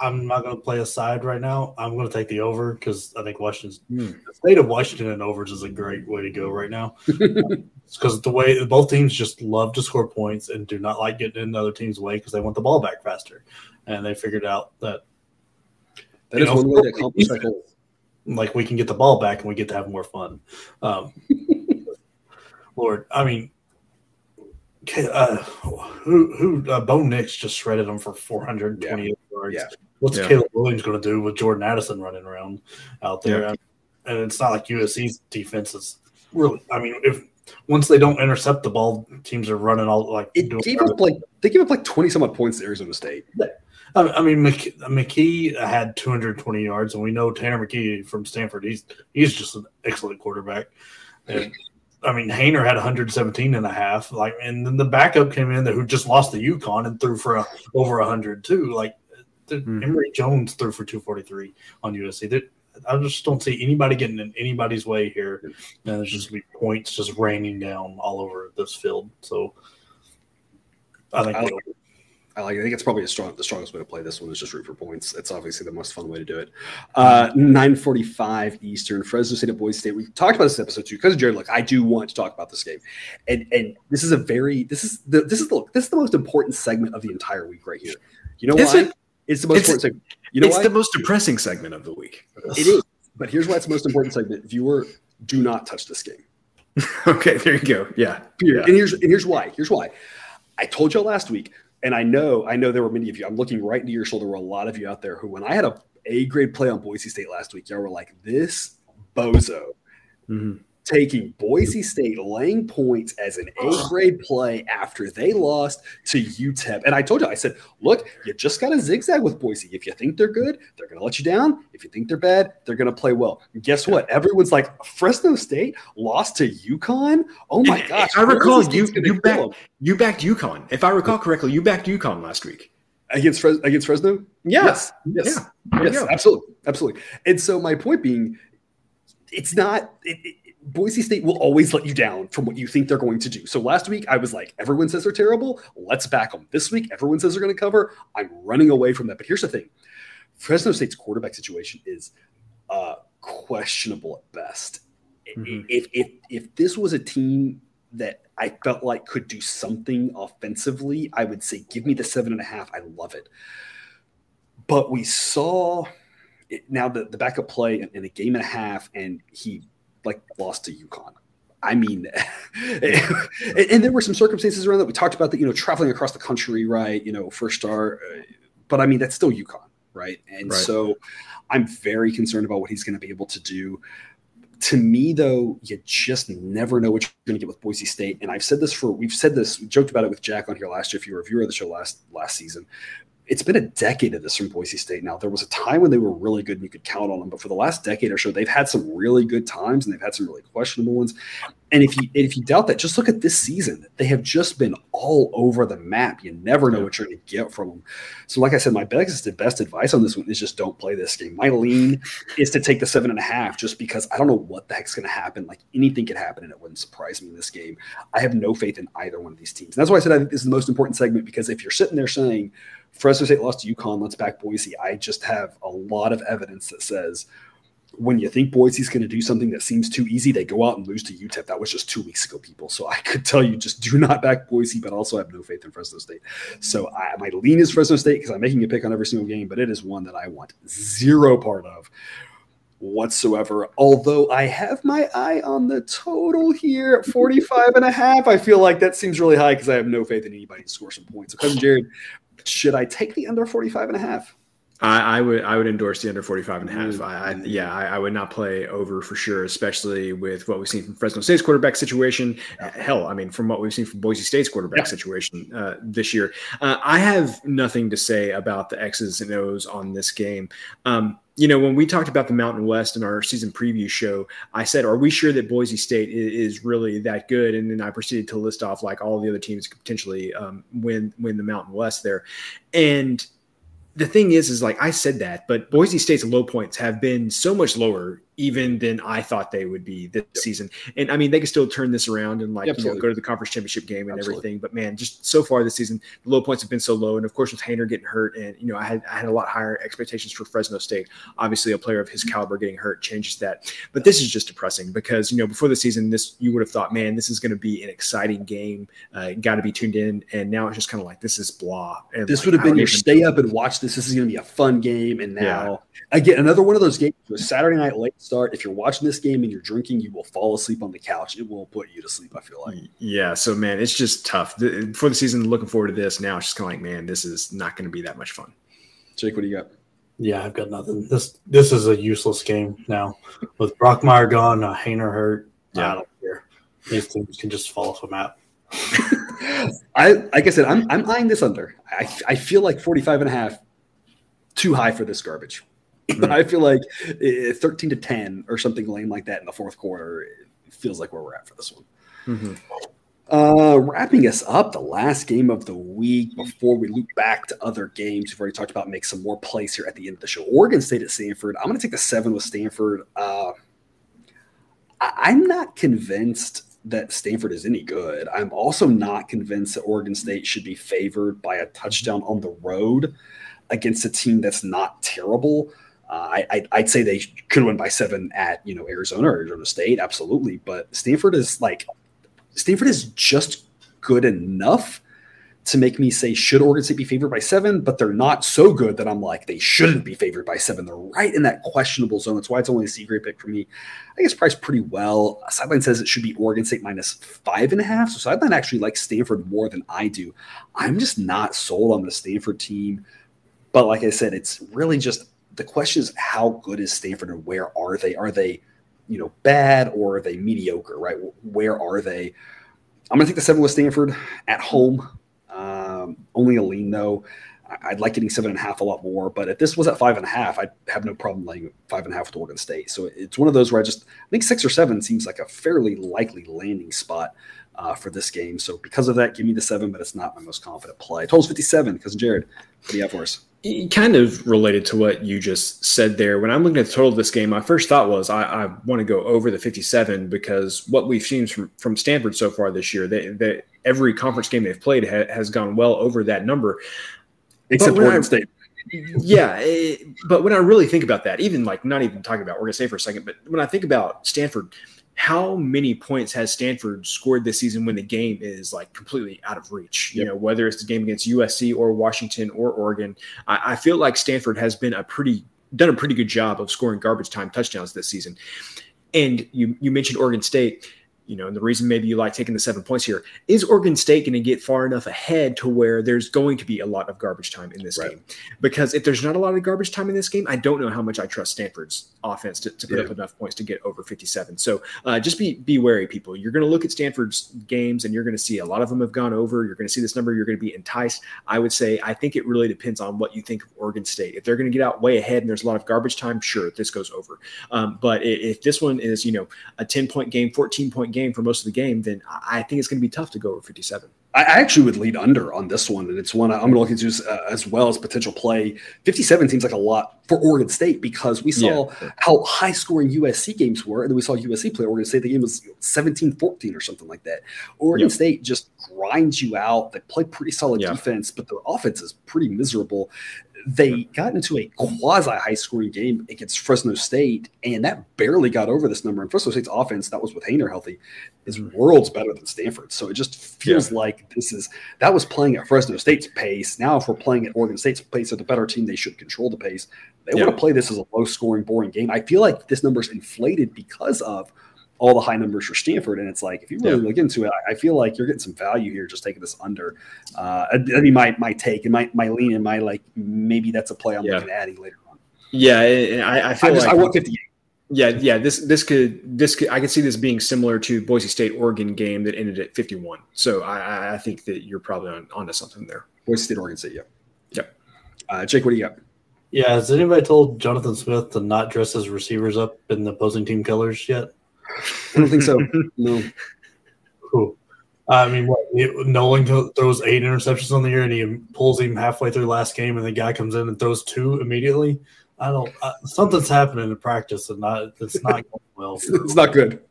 I'm not going to play a side right now. I'm going to take the over because I think Washington's mm. the state of Washington and overs is a great way to go right now. *laughs* Because the way both teams just love to score points and do not like getting in the other team's way because they want the ball back faster, and they figured out that that is know, one way to accomplish that goal. Like we can get the ball back and we get to have more fun. Um, *laughs* Lord, I mean, uh, who who uh, Bo Nix just shredded them for 420 yeah. yards. Yeah. What's yeah. Caleb Williams going to do with Jordan Addison running around out there? Yeah. And it's not like USC's defense is really. I mean, if once they don't intercept the ball, teams are running all like. It gave up like they gave up like 20 some odd points to Arizona State. Yeah. I mean, McKee had 220 yards, and we know Tanner McKee from Stanford. He's he's just an excellent quarterback. And I mean, Haener had 117 and a half. Like, and then the backup came in there who just lost the UConn and threw for a, over 100 too. Like, mm-hmm. Emory Jones threw for 243 on USC. I just don't see anybody getting in anybody's way here. And there's just be points just raining down all over this field. So I think I, I like. I think it's probably strong, the strongest way to play this one is just root for points. It's obviously the most fun way to do it. Uh, Nine forty-five Eastern, Fresno State at Boise State. We talked about this episode too because Jared. Look, I do want to talk about this game, and and this is a very this is the this is the this is the most important segment of the entire week right here. You know is why? It? It's the most it's, important segment. You know it's why? the most depressing segment of the week. It is, but here's why it's the most important segment. Viewer, do not touch this game. *laughs* okay, there you go. Yeah. yeah. And here's and here's why. Here's why. I told you last week and I know, I know there were many of you. I'm looking right into your shoulder. There were a lot of you out there who, when I had a A grade play on Boise State last week, y'all were like, "This bozo." Mm-hmm taking Boise State laying points as an A grade play after they lost to UTEP. And I told you, I said, look, you just got to zigzag with Boise. If you think they're good, they're going to let you down. If you think they're bad, they're going to play well. And guess what? Everyone's like, Fresno State lost to UConn. Oh my *laughs* gosh! I recall you you backed you backed UConn. If I recall correctly, you backed UConn last week against Fres- against Fresno. Yeah. Yes, yes, yeah. yes, absolutely, absolutely. And so my point being, it's not. It, it, Boise State will always let you down from what you think they're going to do. So last week I was like, everyone says they're terrible. Let's back them. This week, everyone says they're going to cover. I'm running away from that. But here's the thing Fresno State's quarterback situation is uh, questionable at best. Mm-hmm. If, if, if this was a team that I felt like could do something offensively, I would say, give me the seven and a half. I love it. But we saw it, now the, the backup play in, in a game and a half, and he like lost to UConn. I mean, *laughs* and there were some circumstances around that we talked about that, you know, traveling across the country, right? You know, first star, uh, but I mean, that's still UConn, right? And right. so I'm very concerned about what he's going to be able to do. to me, though, you just never know what you're going to get with Boise State. And I've said this for we've said this, we joked about it with Jack on here last year. If you were a viewer of the show last last season, it's been a decade of this from Boise State now. There was a time when they were really good and you could count on them, but for the last decade or so, they've had some really good times and they've had some really questionable ones. And if you if you doubt that, just look at this season. They have just been all over the map. You never know what you're going to get from them. So, like I said, my best best advice on this one is just don't play this game. My lean is to take the seven and a half, just because I don't know what the heck's going to happen. Like anything could happen, and it wouldn't surprise me in this game. I have no faith in either one of these teams. And that's why I said I think this is the most important segment because if you're sitting there saying Fresno State lost to UConn. Let's back Boise. I just have a lot of evidence that says when you think Boise's going to do something that seems too easy, they go out and lose to UTEP. That was just two weeks ago, people. So I could tell you just do not back Boise, but also have no faith in Fresno State. So I, my lean is Fresno State because I'm making a pick on every single game, but it is one that I want zero part of whatsoever. Although I have my eye on the total here at 45 and a half. I feel like that seems really high because I have no faith in anybody to score some points. So cousin Jared, should I take the under 45 and a half? I, I, would I would endorse the under 45 and a half. I, I yeah, I, I, would not play over for sure, especially with what we've seen from Fresno State's quarterback situation. Hell, I mean, from what we've seen from Boise State's quarterback yeah. situation uh, this year. Uh, I have nothing to say about the X's and O's on this game. Um, you know, when we talked about the Mountain West in our season preview show, I said, "Are we sure that Boise State is, really that good?" And then I proceeded to list off like all the other teams could potentially um, win win the Mountain West there, and the thing is, is like I said that, but Boise State's low points have been so much lower even than I thought they would be this season. And I mean, they can still turn this around and like you know, go to the conference championship game and Absolutely. everything. But man, just so far this season, the low points have been so low. And of course, with Haener getting hurt, and you know, I had I had a lot higher expectations for Fresno State. Obviously, a player of his caliber getting hurt changes that. But this is just depressing because you know before the season, this you would have thought, man, this is going to be an exciting game. Uh, Got to be tuned in, and now it's just kind of like this is blah. And this like, would have been your stay up and watch this. This is going to be a fun game, and now yeah. again another one of those games. was Saturday night late start. If you're watching this game and you're drinking, you will fall asleep on the couch. It will put you to sleep. I feel like. Yeah. So man, it's just tough for the season. Looking forward to this. Now it's just kind of like, man, this is not going to be that much fun. Jake, what do you got? Yeah, I've got nothing. This this is a useless game now with Bachmeier gone, uh, Haener hurt. Yeah, I don't care. These teams can just fall off a map. *laughs* I like I said, I'm I'm eyeing this under. I I feel like 45 and a half too high for this garbage. *laughs* I feel like 13 to 10 or something lame like that in the fourth quarter feels like where we're at for this one. Mm-hmm. Uh, wrapping us up, the last game of the week before we loop back to other games. We've already talked about make some more plays here at the end of the show. Oregon State at Stanford. I'm going to take the seven with Stanford. Uh, I- am not convinced that Stanford is any good. I'm also not convinced that Oregon State should be favored by a touchdown on the road against a team that's not terrible. Uh, I, I'd say they could win by seven at you know Arizona or Arizona State, absolutely. But Stanford is like Stanford is just good enough to make me say should Oregon State be favored by seven, but they're not so good that I'm like they shouldn't be favored by seven. They're right in that questionable zone. That's why it's only a C grade pick for me. I guess priced pretty well. Sideline says it should be Oregon State minus five and a half. So Sideline actually likes Stanford more than I do. I'm just not sold on the Stanford team. But like I said, it's really just the question is how good is Stanford and where are they? Are they, you know, bad or are they mediocre? Right? Where are they? I'm gonna take the seven with Stanford at home. Um, only a lean though. I'd like getting seven and a half a lot more, but if this was at five and a half, I'd have no problem laying five and a half with Oregon State. So it's one of those where I just I think six or seven seems like a fairly likely landing spot uh, for this game. So because of that, give me the seven, but it's not my most confident play. Total's 57. Cousin Jared, what do you have for us? kind of related to what you just said there. When I'm looking at the total of this game, my first thought was I, I want to go over the 57 because what we've seen from, from Stanford so far this year, they, they, every conference game they've played ha, has gone well over that number. Except Oregon State. Yeah, it, eh, but when I really think about that, even like not even talking about Oregon State for a second, but when I think about Stanford – how many points has Stanford scored this season when the game is like completely out of reach? Yep. You know, whether it's the game against USC or Washington or Oregon, I, I, feel like Stanford has been a pretty done a pretty good job of scoring garbage time touchdowns this season. And you you mentioned Oregon State. You know, and the reason maybe you like taking the seven points here is Oregon State going to get far enough ahead to where there's going to be a lot of garbage time in this right. game? Because if there's not a lot of garbage time in this game, I don't know how much I trust Stanford's offense to, to put yeah. up enough points to get over 57. So uh, just be be wary, people. You're going to look at Stanford's games and you're going to see a lot of them have gone over. You're going to see this number. You're going to be enticed. I would say I think it really depends on what you think of Oregon State. If they're going to get out way ahead and there's a lot of garbage time, sure, this goes over. Um, but if this one is you know a 10 point game, 14 point game for most of the game, then I think it's going to be tough to go over 57. I actually would lead under on this one, and it's one I'm going to look into uh, as well as potential play. 57 seems like a lot for Oregon State because we saw yeah. how high scoring USC games were, and then we saw USC play Oregon State. The game was 17 14 or something like that. Oregon yeah. State just grinds you out. They play pretty solid yeah. defense, but their offense is pretty miserable they got into a quasi high scoring game against Fresno State, and that barely got over this number. And Fresno State's offense, that was with Haener healthy, is mm-hmm. worlds better than Stanford. So it just feels yeah. like this is that was playing at Fresno State's pace. Now, if we're playing at Oregon State's pace, at the better team, they should control the pace. They yeah. want to play this as a low scoring, boring game. I feel like this number is inflated because of all the high numbers for Stanford. And it's like, if you really yeah. look into it, I feel like you're getting some value here just taking this under. Uh, that'd be my, my take and my, my lean and my like, maybe that's a play I'm yeah. looking at adding later on. Yeah. I, I feel I just, like I want 58. Yeah, yeah. This this could this could I could see this being similar to Boise State Oregon game that ended at 51. So I, I think that you're probably on onto something there. Boise State Oregon State, yeah. Yep. Uh, Jake, what do you got? Yeah, has anybody told Jonathan Smith to not dress his receivers up in the opposing team colors yet? I don't think so. *laughs* no. Cool. I mean, what, Nolan throws eight interceptions on the year, and he pulls him halfway through last game, and the guy comes in and throws two immediately. I don't. Uh, something's happening in practice, and not it's not going well. *laughs* it's not good.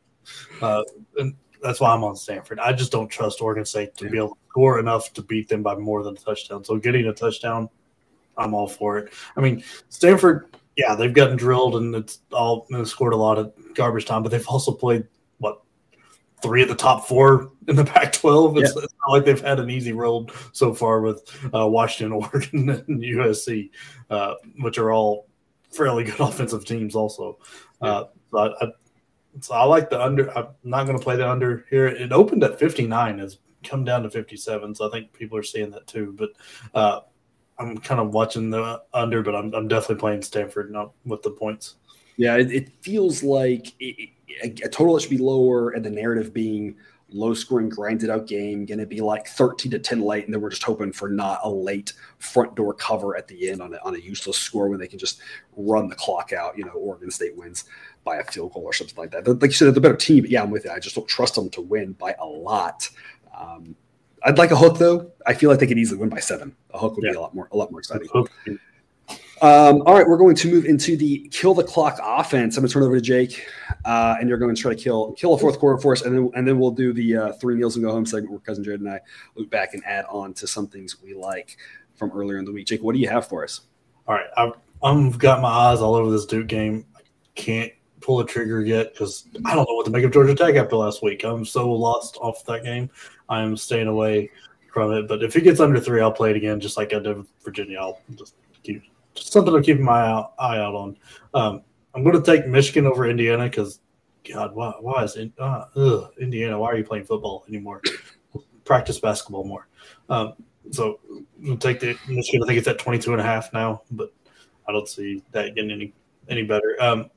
Uh, and that's why I'm on Stanford. I just don't trust Oregon State to yeah. be able to score enough to beat them by more than a touchdown. So getting a touchdown, I'm all for it. I mean, Stanford yeah, they've gotten drilled and it's all and scored a lot of garbage time, but they've also played what three of the top four in the *laughs* Pac-12. It's, yeah. it's not like they've had an easy road so far with uh, Washington, *laughs* Oregon, and USC, uh, which are all fairly good *laughs* offensive teams. Also, uh, so, I, I, so I like the under. I'm not going to play the under here. It opened at 59, has come down to 57, so I think people are seeing that too. But uh, I'm kind of watching the under, but I'm, I'm definitely playing Stanford not with the points. Yeah, it, it feels like it, a, a total that should be lower, and the narrative being low scoring, grinded out game, going to be like 13 to 10 late, and then we're just hoping for not a late front door cover at the end on a, on a useless score when they can just run the clock out. You know, Oregon State wins by a field goal or something like that. Like you said, they're the better team. Yeah, I'm with you. I just don't trust them to win by a lot. Um, I'd like a hook though. I feel like they could easily win by seven. A hook would yeah. be a lot more a lot more exciting. Um, all right, we're going to move into the kill the clock offense. I'm going to turn it over to Jake, uh, and you're going to try to kill kill a fourth quarter for us, and then and then we'll do the uh, three meals and go home segment where cousin Jared and I look back and add on to some things we like from earlier in the week. Jake, what do you have for us? All right, I've, I've got my eyes all over this Duke game. I can't pull the trigger yet because I don't know what to make of Georgia Tech after last week. I'm so lost off that game. I'm staying away from it. But if it gets under three, I'll play it again, just like I did with Virginia. I'll just keep just something to keep my eye, out on. Um, I'm going to take Michigan over Indiana because, God, why, why is uh, ugh, Indiana? Why are you playing football anymore? Practice basketball more. Um, so we'll take the Michigan. I think it's at 22 and a half now, but I don't see that getting any any better. Um,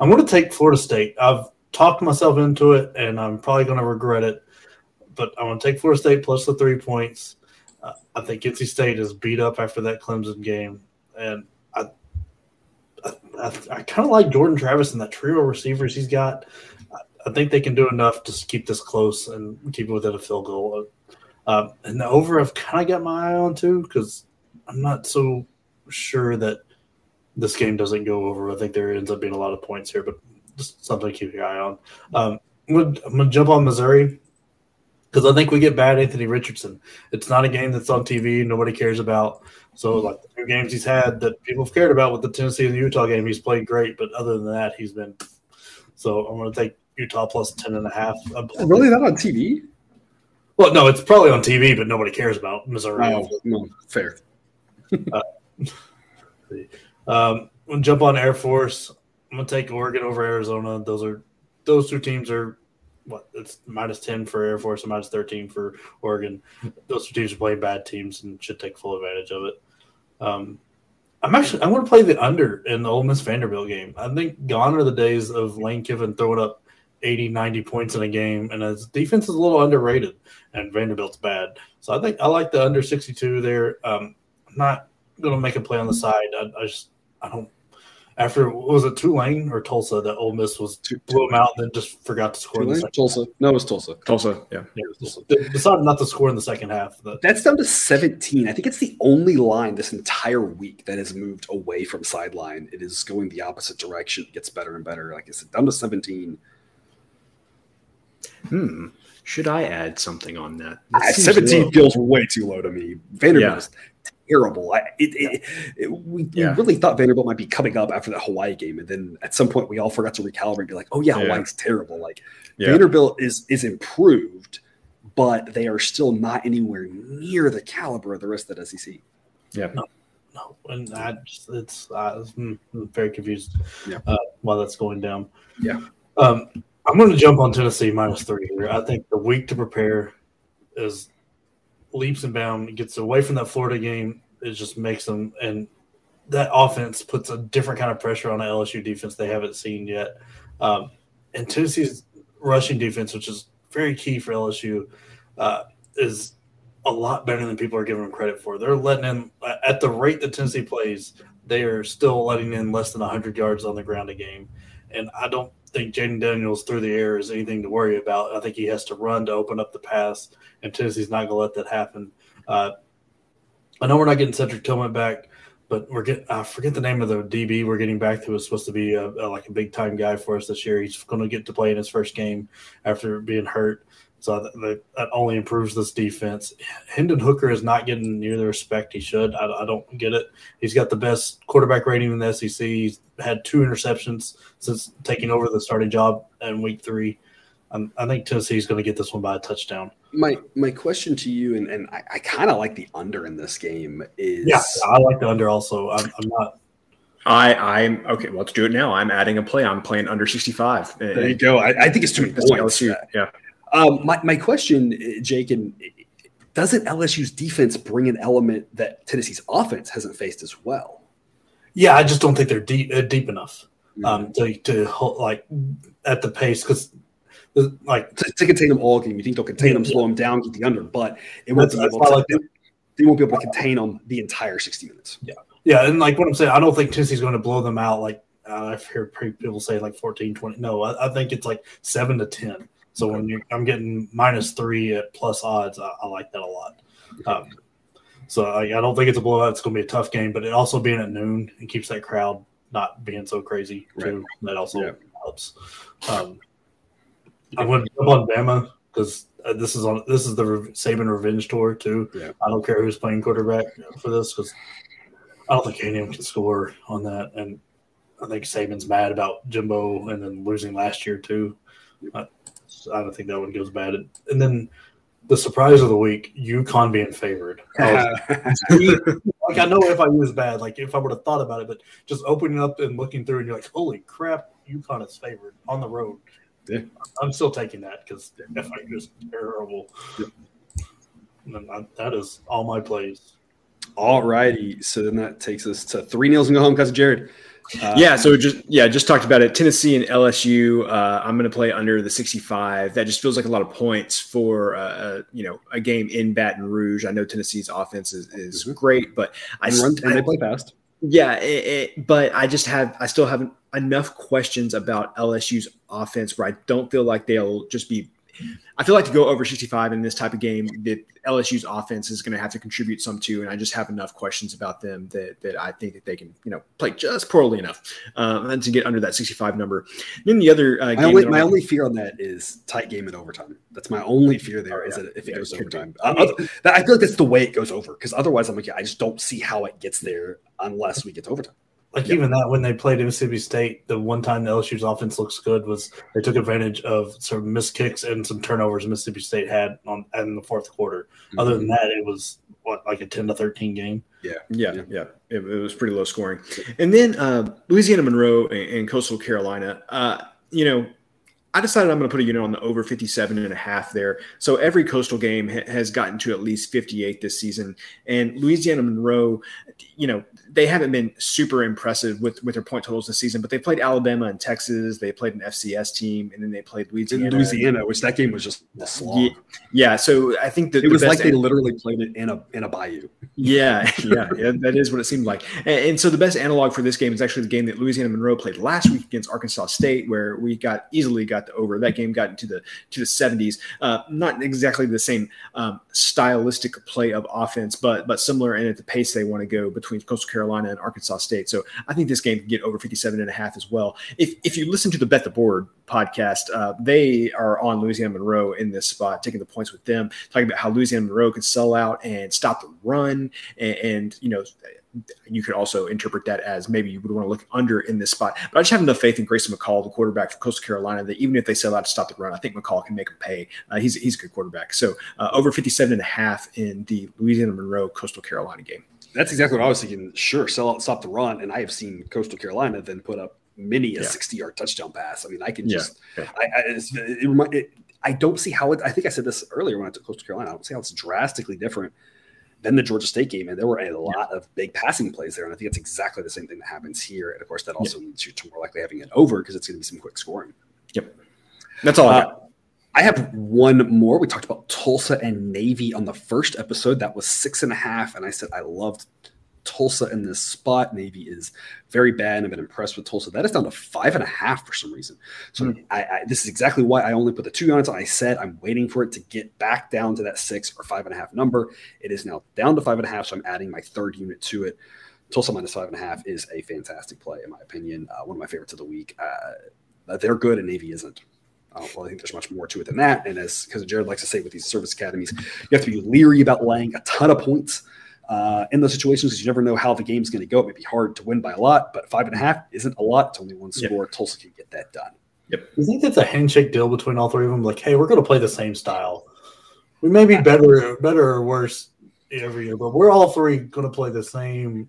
I'm going to take Florida State. I've talked myself into it, and I'm probably going to regret it. But I want to take Florida State plus the three points. Uh, I think NC State is beat up after that Clemson game, and I I, I, I kind of like Jordan Travis and that trio of receivers he's got. I, I, think they can do enough to keep this close and keep it within a field goal. Uh, and the over, I've kind of got my eye on too because I'm not so sure that this game doesn't go over. I think there ends up being a lot of points here, but just something to keep your eye on. Um, I'm I'm gonna jump on Missouri because I think we get bad Anthony Richardson. It's not a game that's on TV, nobody cares about. So like the two games he's had that people have cared about with the Tennessee and the Utah game, he's played great, but other than that, he's been. So I'm going to take Utah plus 10 and a half. Really, not on TV? Well, no, it's probably on TV, but nobody cares about Missouri. Oh, no, fair. uh, um, we'll jump on Air Force. I'm gonna take Oregon over Arizona. Those are those two teams are what it's minus ten for Air Force and minus thirteen for Oregon. Those two teams are playing bad teams and should take full advantage of it. Um, I'm actually I want to play the under in the Ole Miss Vanderbilt game. I think gone are the days of Lane Kiffin throwing up 80, 90 points in a game, and his defense is a little underrated, and Vanderbilt's bad. So I think I like the under 62 there. Um, I'm not going to make a play on the side. I, I just I don't after was it Tulane or Tulsa that Ole Miss was blew them out and then just forgot to score Tulane? in the second. Tulsa. No, it was Tulsa. Tulsa, yeah. Yeah, Tulsa. They decided not to score in the second half. But That's down to 17. I think it's the only line this entire week that has moved away from sideline. It is going the opposite direction. It gets better and better. Like I said, down to 17. Hmm. Should I add something on that? That 17 low. feels way too low to me. Vanderbilt Yeah. Is terrible. I, it, it, it- we, Yeah. we really thought Vanderbilt might be coming up after that Hawaii game, and then at some point we all forgot to recalibrate and be like, "Oh yeah, Yeah. Hawaii's terrible." Like Yeah. Vanderbilt is is improved, but they are still not anywhere near the caliber of the rest of the SEC. Yeah. no, and I just it's uh, I'm very confused Yeah. uh, why that's going down. Yeah. Um, I'm going to jump on Tennessee minus three here. I think the week to prepare is leaps and bounds. Gets away from that Florida game. It just makes them and that offense puts a different kind of pressure on the LSU defense they haven't seen yet. Um, and Tennessee's rushing defense, which is very key for LSU, uh, is a lot better than people are giving them credit for. They're letting in at the rate that Tennessee plays, they are still letting in less than 100 yards on the ground a game. And I don't think Jayden Daniels through the air is anything to worry about. I think he has to run to open up the pass, and Tennessee's not going to let that happen. Uh, I know we're not getting Cedric Tillman back, but we're getting I forget the name of the DB we're getting back who was supposed to be a, a, like a big time guy for us this year. He's going to get to play in his first game after being hurt. So that, that only improves this defense. Hendon Hooker is not getting near the respect he should. I, I, don't get it. He's got the best quarterback rating in the SEC. He's had two interceptions since taking over the starting job in week three. Um, I think Tennessee is going to get this one by a touchdown. My my question to you, and, and I, I kind of like the under in this game, is Yeah, I like the under also. I'm, I'm not. I I'm okay. Well, let's do it now. I'm adding a play. I'm playing under 65. There you go. I, I think it's too many points. LSU. Yeah. Um, my, my question, Jake, and doesn't LSU's defense bring an element that Tennessee's offense hasn't faced as well? Yeah, I just don't think they're deep uh, deep enough Mm-hmm. um, to to hold, like at the pace because like to, to contain them all game. You think they'll contain them, slow them down, get the under, but it won't be able to. like the- they won't be able to contain them the entire sixty minutes. yeah, yeah, and like what I'm saying, I don't think Tennessee's going to blow them out. Like uh, I've heard people say like 14, 20. No, I, I think it's like seven to ten. So when you I'm getting minus three at plus odds, I, I like that a lot. Um, so I, I don't think it's a blowout. It's going to be a tough game, but it also being at noon and keeps that crowd not being so crazy too. That also Yeah. helps. Um, I'm going to jump on Bama because uh, this is on this is the Re- Saban revenge tour too. Yeah. I don't care who's playing quarterback for this because I don't think A&M can score on that, and I think Saban's mad about Jimbo and then losing last year too. I, I don't think that one goes bad. And then the surprise of the week, UConn being favored. I was- *laughs* *laughs* like I know FIU is bad. Like if I would have thought about it, but just opening up and looking through, and you're like, holy crap, UConn is favored on the road. Yeah. I'm still taking that because FIU is terrible. And I, that is all my plays. All righty. So then that takes us to three nails and go home, cousin Jared. Uh, yeah. So just yeah, just talked about it. Tennessee and LSU. Uh, I'm going to play under the 65. That just feels like a lot of points for uh, uh, you know a game in Baton Rouge. I know Tennessee's offense is, is Mhm. great, but I, and, run, and they play fast. yeah, it, it, but I just have I still have enough questions about LSU's offense where I don't feel like they'll just be. I feel like to go over 65 in this type of game, that LSU's offense is going to have to contribute some too, and I just have enough questions about them that that I think that they can you know play just poorly enough um, and to get under that 65 number. Then the other uh, My, game only, my only fear on that is tight game in overtime. That's my only fear there. Oh, Is that if it Yeah, goes it overtime, other- I feel like that's the way it goes over. Because otherwise, I'm like, yeah, I just don't see how it gets there unless we get to overtime. Like Yeah. even that when they played Mississippi State, the one time the LSU's offense looks good was they took advantage of some missed kicks and some turnovers Mississippi State had on in the fourth quarter. Other than that, it was what like a ten to thirteen game. Yeah, Yeah. yeah, It, it was pretty low scoring. And then uh, Louisiana Monroe and, and Coastal Carolina. Uh, you know, I decided I'm going to put a unit on the over 57 and a half there. So every coastal game ha- has gotten to at least 58 this season. And Louisiana Monroe, you know, they haven't been super impressive with, with their point totals this season, but they played Alabama and Texas. They played an FCS team, and then they played Louisiana. In Louisiana, which that game was just a slog. Yeah, yeah so I think that it was like they literally played it in a in a bayou. Yeah, *laughs* yeah, yeah, that is what it seemed like. And, and so the best analog for this game is actually the game that Louisiana Monroe played last week against Arkansas State, where we got easily got the over. That game got into the to the 70s. Uh, not exactly the same um, stylistic play of offense, but but similar in at the pace they want to go between Coastal Carolina and Arkansas State. So I think this game can get over 57 and a half as well. If if you listen to the Bet the Board podcast, uh, they are on Louisiana Monroe in this spot, taking the points with them, talking about how Louisiana Monroe could sell out and stop the run, and, and you know you could also interpret that as maybe you would want to look under in this spot. But I just have enough faith in Grayson McCall, the quarterback for Coastal Carolina, that even if they sell out to stop the run, I think McCall can make them pay. Uh, he's, he's a good quarterback. So uh, over 57 and a half in the Louisiana Monroe Coastal Carolina game. That's exactly what I was thinking. Sure, sell out, stop the run. And I have seen Coastal Carolina then put up many a yeah. 60 yard touchdown pass. I mean, I can just, yeah. I, I, it, it, I don't see how it, I think I said this earlier when I took Coastal Carolina. I don't see how it's drastically different than the Georgia State game, and there were a lot yeah. of big passing plays there. And I think it's exactly the same thing that happens here. And of course, that also leads you to more likely having it over because it's going to be some quick scoring. Yep, that's all I uh, I have one more. We talked about Tulsa and Navy on the first episode. That was six and a half, and I said I loved Tulsa in this spot. Navy is very bad, I've been impressed with Tulsa. That is down to five and a half for some reason. So mm. I, I, this is exactly why I only put the two units on. I said I'm waiting for it to get back down to that six or five and a half number. It is now down to five and a half, so I'm adding my third unit to it. Tulsa minus five and a half is a fantastic play, in my opinion. Uh, one of my favorites of the week. Uh, they're good, and Navy isn't. Uh, well, I think there's much more to it than that. And as because Jared likes to say with these service academies, you have to be leery about laying a ton of points uh, in those situations because you never know how the game's going to go. It may be hard to win by a lot, but five and a half isn't a lot. It's only one score. Yep. Tulsa can get that done. Yep. You think that's a handshake deal between all three of them? Like, hey, we're going to play the same style. We may be better, better or worse every year, but we're all three going to play the same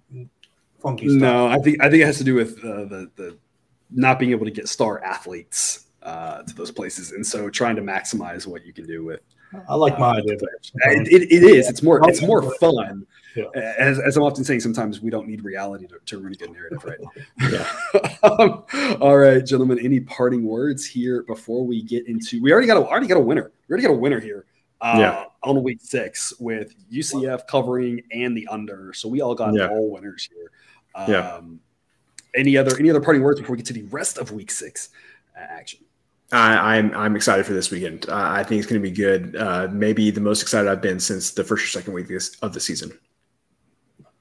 funky style. No, I think I think it has to do with uh, the the not being able to get star athletes uh, to those places, and so trying to maximize what you can do with. I like my uh, idea. It, it, it is. It's more. It's more fun yeah. As, as I'm often saying, sometimes we don't need reality to, to ruin a good narrative, right? *laughs* um, all right, gentlemen. Any parting words here before we get into? We already got a already got a winner. We already got a winner here. Uh, yeah. On week six with UCF covering and the under, so we all got yeah. all winners here. Um, yeah. Any other any other parting words before we get to the rest of week six uh, action? I, am I'm, I'm excited for this weekend. Uh, I think it's going to be good. Uh, maybe the most excited I've been since the first or second week of the season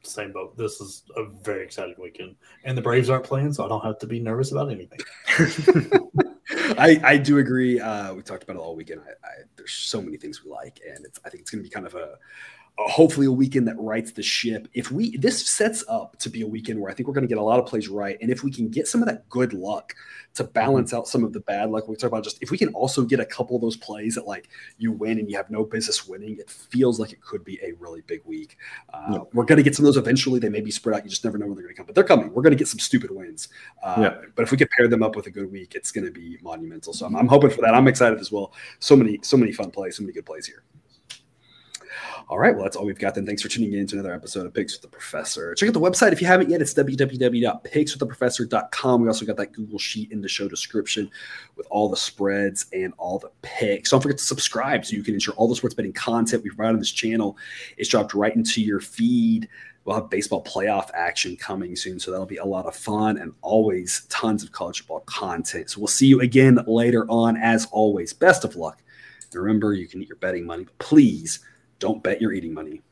same boat. This is a very exciting weekend, and the Braves aren't playing, so I don't have to be nervous about anything. *laughs* I, I do agree. Uh, we talked about it all weekend. I, I, there's so many things we like, and I think it's going to be kind of a hopefully a weekend that rights the ship. If we this sets up to be a weekend where I think we're going to get a lot of plays right, and if we can get some of that good luck to balance mm-hmm. out some of the bad luck we talk about, just if we can also get a couple of those plays that like you win and you have no business winning, it feels like it could be a really big week. Uh, yeah. We're going to get some of those eventually. They may be spread out. You just never know when they're going to come, but they're coming. We're going to get some stupid wins. Uh, yeah. But if we can pair them up with a good week, it's going to be monumental. So I'm, I'm hoping for that. I'm excited as well. So many, so many fun plays, so many good plays here. All right, well, that's all we've got then. Thanks for tuning in to another episode of Picks with the Professor. Check out the website if you haven't yet. It's www.pickswiththeprofessor.com. We also got that Google Sheet in the show description with all the spreads and all the picks. Don't forget to subscribe so you can ensure all the sports betting content we provide on this channel is dropped right into your feed. We'll have baseball playoff action coming soon, so that'll be a lot of fun and always tons of college football content. So we'll see you again later on. As always, best of luck. remember, you can eat your betting money, but please – don't bet your eating money.